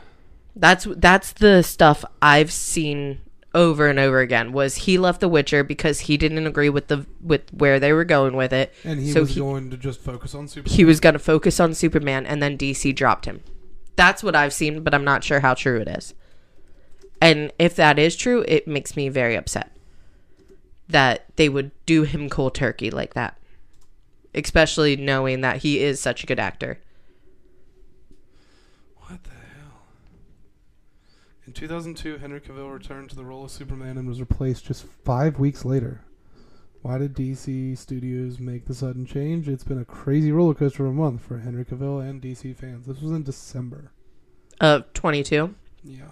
That's that's the stuff I've seen over and over again. Was he left The Witcher because he didn't agree with the with where they were going with it? And he So was he- going to just focus on Superman. He was going to focus on Superman, and then DC dropped him. That's what I've seen, but I'm not sure how true it is. And if that is true, it makes me very upset that they would do him cold turkey like that, especially knowing that he is such a good actor. What the hell? In 2002, Henry Cavill returned to the role of Superman and was replaced just five weeks later. Why did DC Studios make the sudden change? It's been a crazy roller coaster of a month for Henry Cavill and DC fans. This was in December. Of 22. Yeah.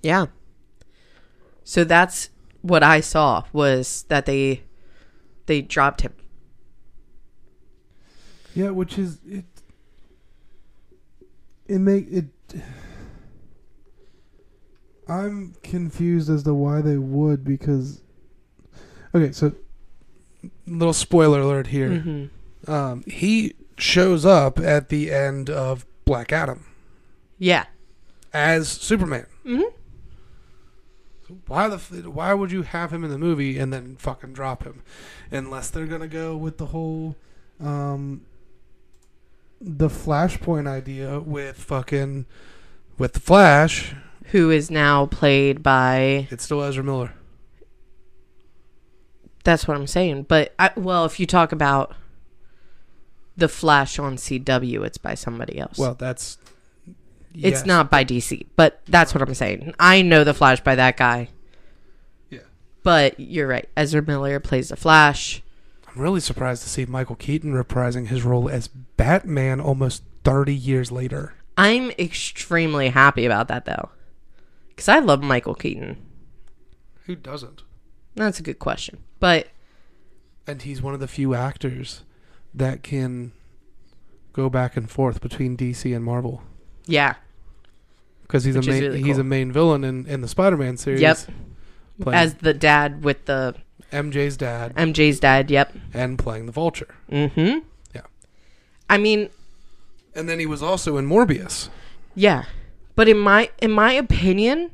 Yeah. So that's what I saw was that they they dropped him. Yeah, which is it. It make it. I'm confused as to why they would because. Okay, so Little spoiler alert here. Mm-hmm. Um, he shows up at the end of Black Adam Yeah. as Superman. Mm-hmm. Why the why would you have him in the movie and then fucking drop him, unless they're gonna go with the whole, um, the Flashpoint idea with fucking, with the Flash. Who is now played by? It's still Ezra Miller. That's what I'm saying. But I, well, if you talk about the Flash on CW, it's by somebody else. Well, that's. It's yes. not by DC, but that's what I'm saying. I know the Flash by that guy. Yeah. But you're right. Ezra Miller plays the Flash. I'm really surprised to see Michael Keaton reprising his role as Batman almost 30 years later. I'm extremely happy about that though. Cuz I love Michael Keaton. Who doesn't? That's a good question. But And he's one of the few actors that can go back and forth between DC and Marvel yeah. because he's a Which is main really he's cool. a main villain in, in the Spider-Man series. Yep. playing As the dad with the MJ's dad MJ's dad, yep. and playing the Vulture. Mm-hmm. Yeah. I mean, And then he was also in Morbius. Yeah. But in my in my opinion,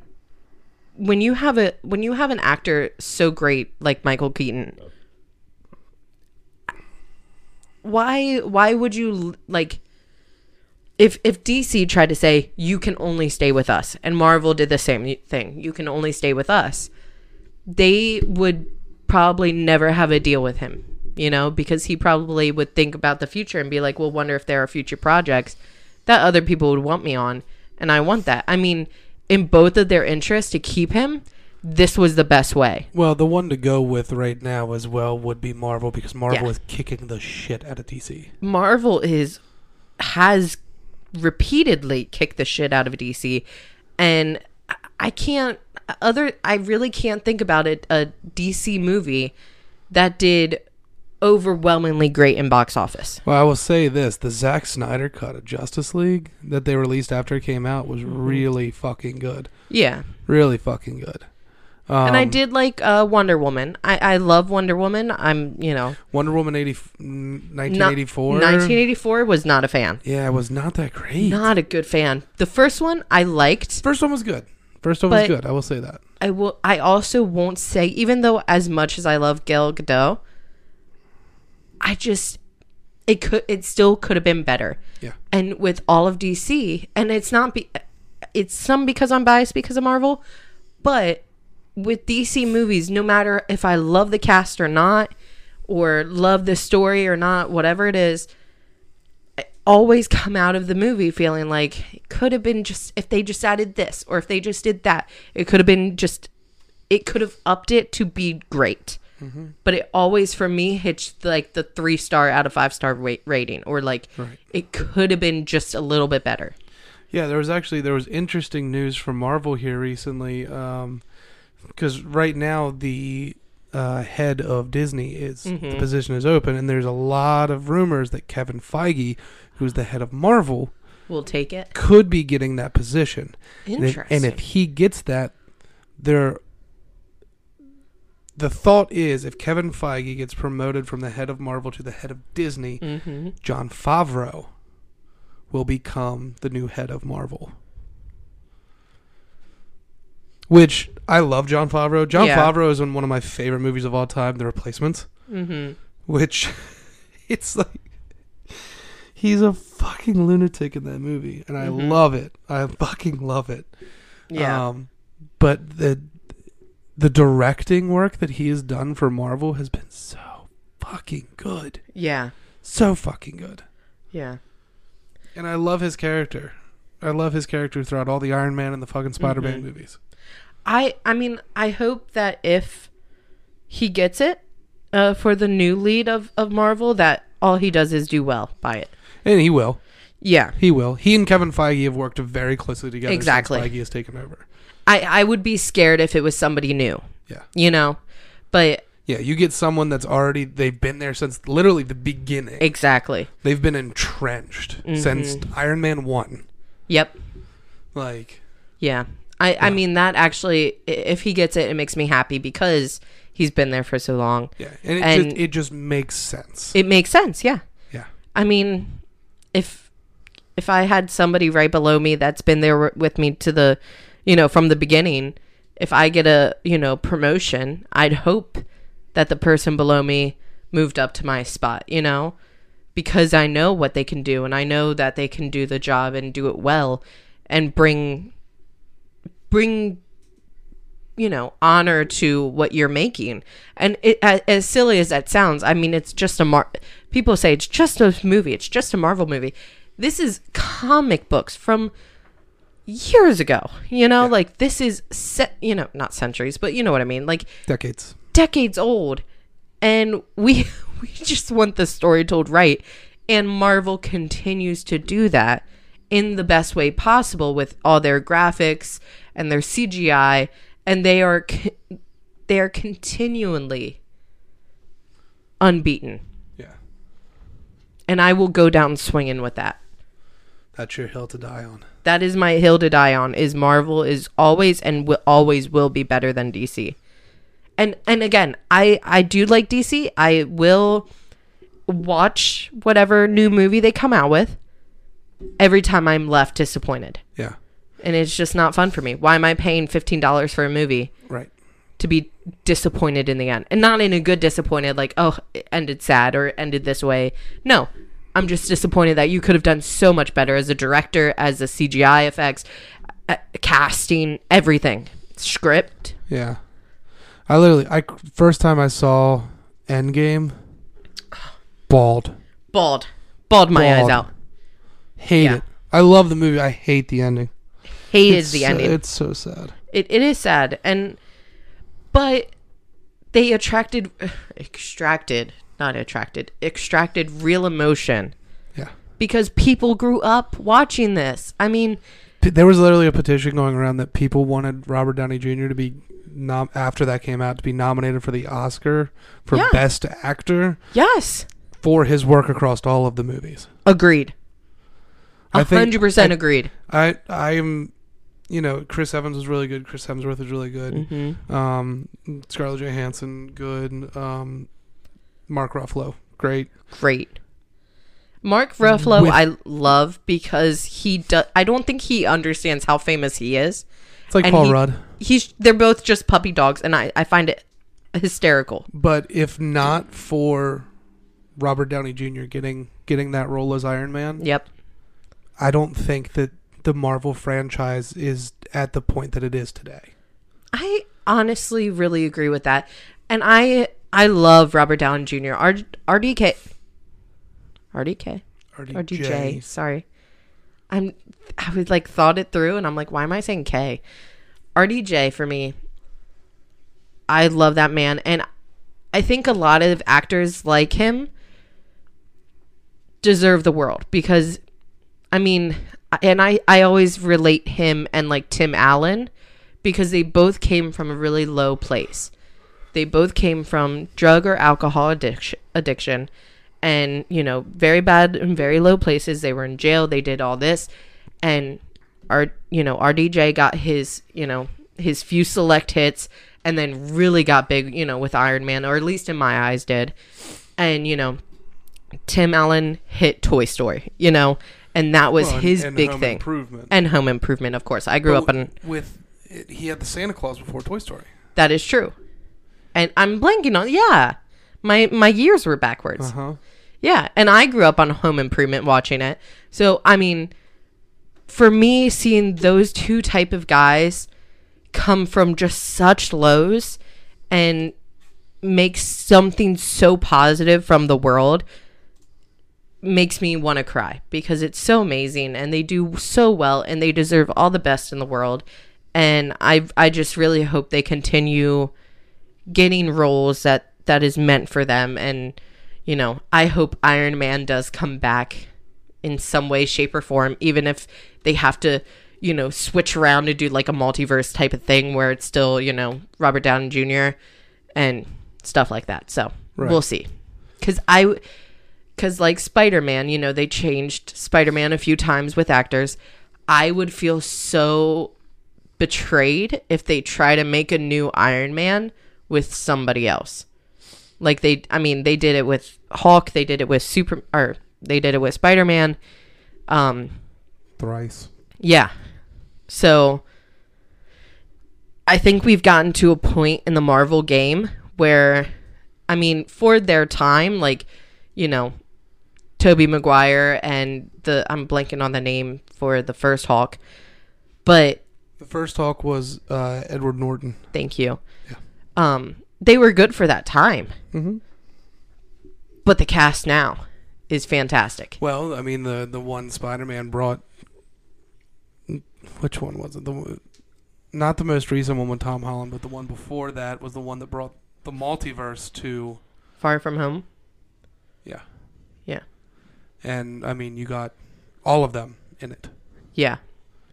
when you have a when you have an actor so great like Michael Keaton, why why would you like if if DC tried to say you can only stay with us and Marvel did the same thing, you can only stay with us. They would probably never have a deal with him, you know, because he probably would think about the future and be like, "Well, wonder if there are future projects that other people would want me on." And I want that. I mean, in both of their interests to keep him, this was the best way. Well, the one to go with right now as well would be Marvel because Marvel Yeah. is kicking the shit out of DC. Marvel is has repeatedly kick the shit out of DC and I- can't other I really can't think about it a DC movie that did overwhelmingly great in box office. Well, I will say this: the Zack Snyder cut of Justice League that they released after it came out was Mm-hmm. really fucking good. Yeah. Really fucking good. Um, and I did like uh, Wonder Woman. I, I love Wonder Woman. I'm, you know, Wonder Woman 80, mm, 1984. 1984 was not a fan. Yeah, it was not that great. Not a good fan. The first one I liked. First one was good. First one was good. I will say that. I will. I also won't say, even though as much as I love Gal Gadot, I just it could it still could have been better. Yeah. And with all of DC, and it's not be, it's some because I'm biased because of Marvel, but with DC movies, no matter if I love the cast or not, or love the story or not, whatever it is, I always come out of the movie feeling like it could have been just if they just added this or if they just did that, it could have been just it could have upped it to be great. Mm-hmm. But it always for me hits like the three star out of five star rating, or like Right. it could have been just a little bit better. Yeah, there was actually there was interesting news from Marvel here recently, um, because right now the uh, head of Disney is the Mhm. position is open, and there's a lot of rumors that Kevin Feige, who's the head of Marvel, We'll take it. could be getting that position. And if, Interesting. and if he gets that, there. The thought is, if Kevin Feige gets promoted from the head of Marvel to the head of Disney, hmm Jon Favreau will become the new head of Marvel. Which I love Jon Favreau. Jon Yeah. Favreau is in one of my favorite movies of all time, The Replacements. hmm Which it's like he's a fucking lunatic in that movie, and I Mhm. love it. I fucking love it. Yeah. Um, but the the directing work that he has done for Marvel has been so fucking good. yeah. So fucking good. Yeah. And I love his character. I love his character throughout all the Iron Man and the fucking Spider Man Mhm. movies. I I mean I hope that if he gets it uh, for the new lead of of Marvel, that all he does is do well by it. And he will. Yeah. He will. He and Kevin Feige have worked very closely together Exactly. since Feige has taken over. I I would be scared if it was somebody new. Yeah. You know, but Yeah, you get someone that's already they've been there since literally the beginning. exactly. They've been entrenched since Mhm. Iron Man 1. Yep. Like Yeah. I, I mean that actually if he gets it it makes me happy because he's been there for so long. yeah, and it And- just it just makes sense. It makes sense, yeah. yeah. I mean if if I had somebody right below me that's been there with me to the you know from the beginning if I get a, you know, promotion, I'd hope that the person below me moved up to my spot, you know? Because I know what they can do and I know that they can do the job and do it well and bring bring you know honor to what you're making. And it, a- as silly as that sounds i mean it's just a mar people say it's just a movie it's just a marvel movie. This is comic books from years ago you know? Like this is set you know not centuries but you know what i mean. Like Decades. decades old. And we we just want the story told right. And marvel continues to do that in the best way possible with all their graphics and their cgi and they are they are continually unbeaten. Yeah. and i will go down swinging with that. That's your hill to die on. that is my hill to die on is marvel is always and will always will be better than dc and and again i i do like dc i will watch whatever new movie they come out with every time i'm left disappointed. Yeah. and it's just not fun for me. Why am i paying $15 for a movie Right. to be disappointed in the end? And not in a good disappointed like oh it ended sad or it ended this way. No i'm just disappointed that you could have done so much better as a director as a cgi effects uh, casting everything. Script. Yeah. I literally, I first time I saw Endgame, bawled, bawled bawled my eyes out hate Yeah. it. I love the movie. I hate the ending. hated It's the so- ending It's so sad. it, it is sad and but they attracted extracted not attracted extracted real emotion Yeah. because people grew up watching this i mean P- There was literally a petition going around that people wanted Robert Downey Jr. to be nom- after that came out to be nominated for the Oscar for Yeah. Best Actor yes for his work across all of the movies. agreed I A think- hundred percent agreed I I'm, you know, Chris Evans was really good. Chris Hemsworth was really good. mm-hmm. Um, Scarlett Johansson, good. Um, Mark Ruffalo, great. great mark ruffalo With- i love because he does i don't think he understands how famous he is It's like And Paul he- Rudd. he's they're both just puppy dogs and i i find it hysterical But if not for Robert Downey Jr. getting getting that role as Iron Man, yep I don't think that the Marvel franchise is at the point that it is today. I honestly really agree with that. And I I love Robert Downey Jr. R, RDK RDK RDJ. Sorry. I'm I was like thought it through and I'm like why am I saying K? RDJ for me. I love that man and I think a lot of actors like him deserve the world because I mean and I I always relate him and like Tim Allen because they both came from a really low place. They both came from drug or alcohol addiction, addiction and, you know, very bad and very low places. They were in jail, they did all this and our you know, RDJ got his, you know, his few select hits and then really got big, you know, with Iron Man or at least in my eyes did. And, you know, Tim Allen hit Toy Story, you know, and that was Well, and- his and big Home thing. Improvement. And Home Improvement, of course. I grew up on with it, he had the Santa Claus before Toy Story. that is true. And I'm blanking on yeah. My my years were backwards. Uh huh. Yeah, and I grew up on Home Improvement watching it. So, I mean, for me seeing those two type of guys come from just such lows and make something so positive from the world makes me want to cry because it's so amazing and they do so well and they deserve all the best in the world and I I just really hope they continue getting roles that that is meant for them and you know I hope Iron Man does come back in some way shape or form even if they have to you know switch around to do like a multiverse type of thing where it's still you know Robert Downey Jr. and stuff like that so Right. we'll see cuz I because like spider-man you know they changed spider-man a few times with actors i would feel so betrayed if they try to make a new iron man with somebody else like they i mean they did it with hulk they did it with super or they did it with spider-man um Thrice. yeah so I think we've gotten to a point in the Marvel game where, I mean, for their time, like, you know, Tobey Maguire and the I'm blanking on the name for the first Hulk, but The first talk was uh, Edward Norton. thank you. Yeah. Um, they were good for that time, Mm-hmm. but the cast now is fantastic. Well, I mean, the the one Spider-Man brought. Which one was it? The not the most recent one with Tom Holland, but the one before that was the one that brought the multiverse to. Far from home. Yeah. Yeah. And I mean, you got all of them in it. Yeah.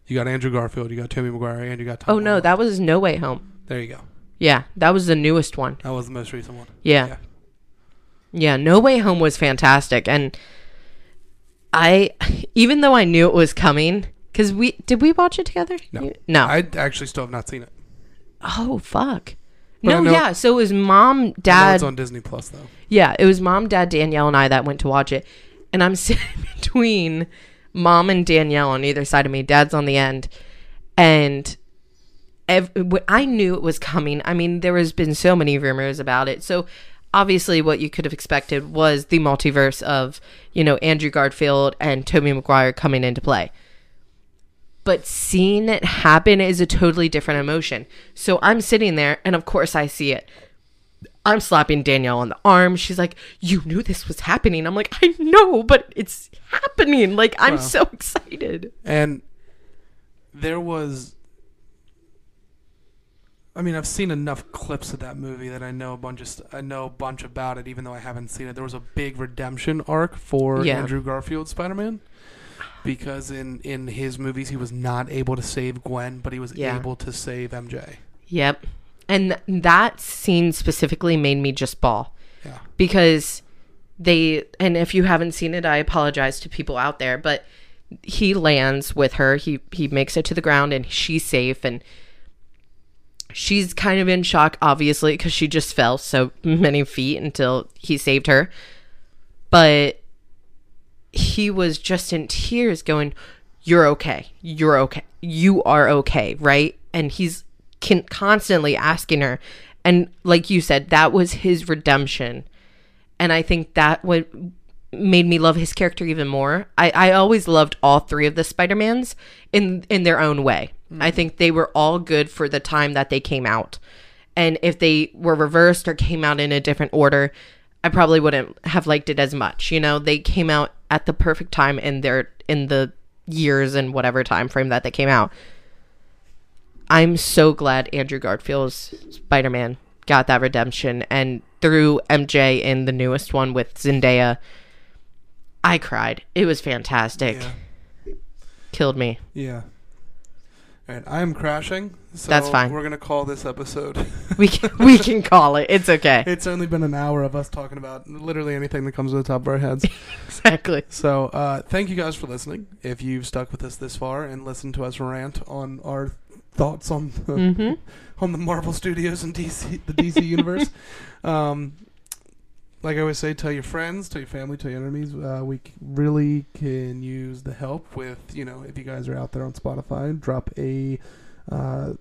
You got Andrew Garfield, you got Tobey Maguire, and you got Tom. Oh no, that was No Way Home. There you go. Yeah, that was the newest one. That was the most recent one. Yeah. Yeah. Yeah, No Way Home was fantastic and I even though I knew it was coming cuz we did we watch it together? No. You- No. I actually still have not seen it. oh fuck. But No, know- yeah, so it was mom, dad. it's on Disney Plus though. Yeah, it was mom, dad, Danielle and I that went to watch it. And I'm sitting between mom and Danielle on either side of me. Dad's on the end. And I knew it was coming. I mean, there has been so many rumors about it. So obviously what you could have expected was the multiverse of, you know, Andrew Garfield and Tobey Maguire coming into play. But seeing it happen is a totally different emotion. So I'm sitting there and of course I see it. I'm slapping Danielle on the arm. She's like, "You knew this was happening." I'm like, "I know, but it's happening." Like, I'm Wow. so excited. And there was I mean, I've seen enough clips of that movie that I know a bunch of st- I know a bunch about it even though I haven't seen it. There was a big redemption arc for Yeah. Andrew Garfield Spider-Man because in in his movies he was not able to save Gwen, but he was Yeah. able to save MJ. Yep. And th- that scene specifically made me just bawl Yeah. because they and if you haven't seen it, I apologize to people out there, but he lands with her. He he makes it to the ground and she's safe and she's kind of in shock obviously because she just fell so many feet until he saved her. But he was just in tears going, "You're okay. You're okay. You are okay, right?" And he's con- constantly asking her and like you said, that was his redemption and I think that what made me love his character even more. I, I always loved all three of the Spider-Mans in in their own way. Mm. I think they were all good for the time that they came out. And if they were reversed or came out in a different order, I probably wouldn't have liked it as much. You know, they came out at the perfect time in their in the years and whatever time frame that they came out. I'm so glad Andrew Garfield's Spider Man got that redemption and through MJ in the newest one with Zendaya. I cried. It was fantastic. Yeah. Killed me. Yeah. All right, I am crashing. So That's fine. We're gonna call this episode. We can, we can call it. It's okay. it's only been an hour of us talking about literally anything that comes to the top of our heads. Exactly. So, uh, thank you guys for listening. If you've stuck with us this far and listened to us rant on our thoughts on the, hmm on the Marvel Studios and DC, the DC universe, um, like I always say, tell your friends, tell your family, tell your enemies. Uh, we really can use the help with you know if you guys are out there on Spotify, drop a uh,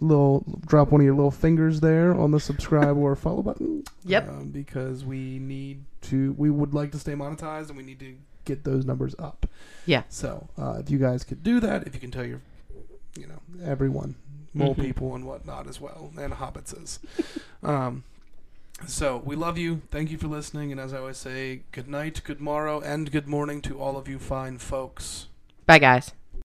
little drop one of your little fingers there on the subscribe or follow button. Yep. Um, because we need to, we would like to stay monetized and we need to get those numbers up. Yeah. So uh, if you guys could do that, if you can tell your, you know, everyone, mole Mhm. people and whatnot as well, and hobbitses. um, so we love you. Thank you for listening. And as I always say, good night, good morrow, and good morning to all of you fine folks. Bye, guys.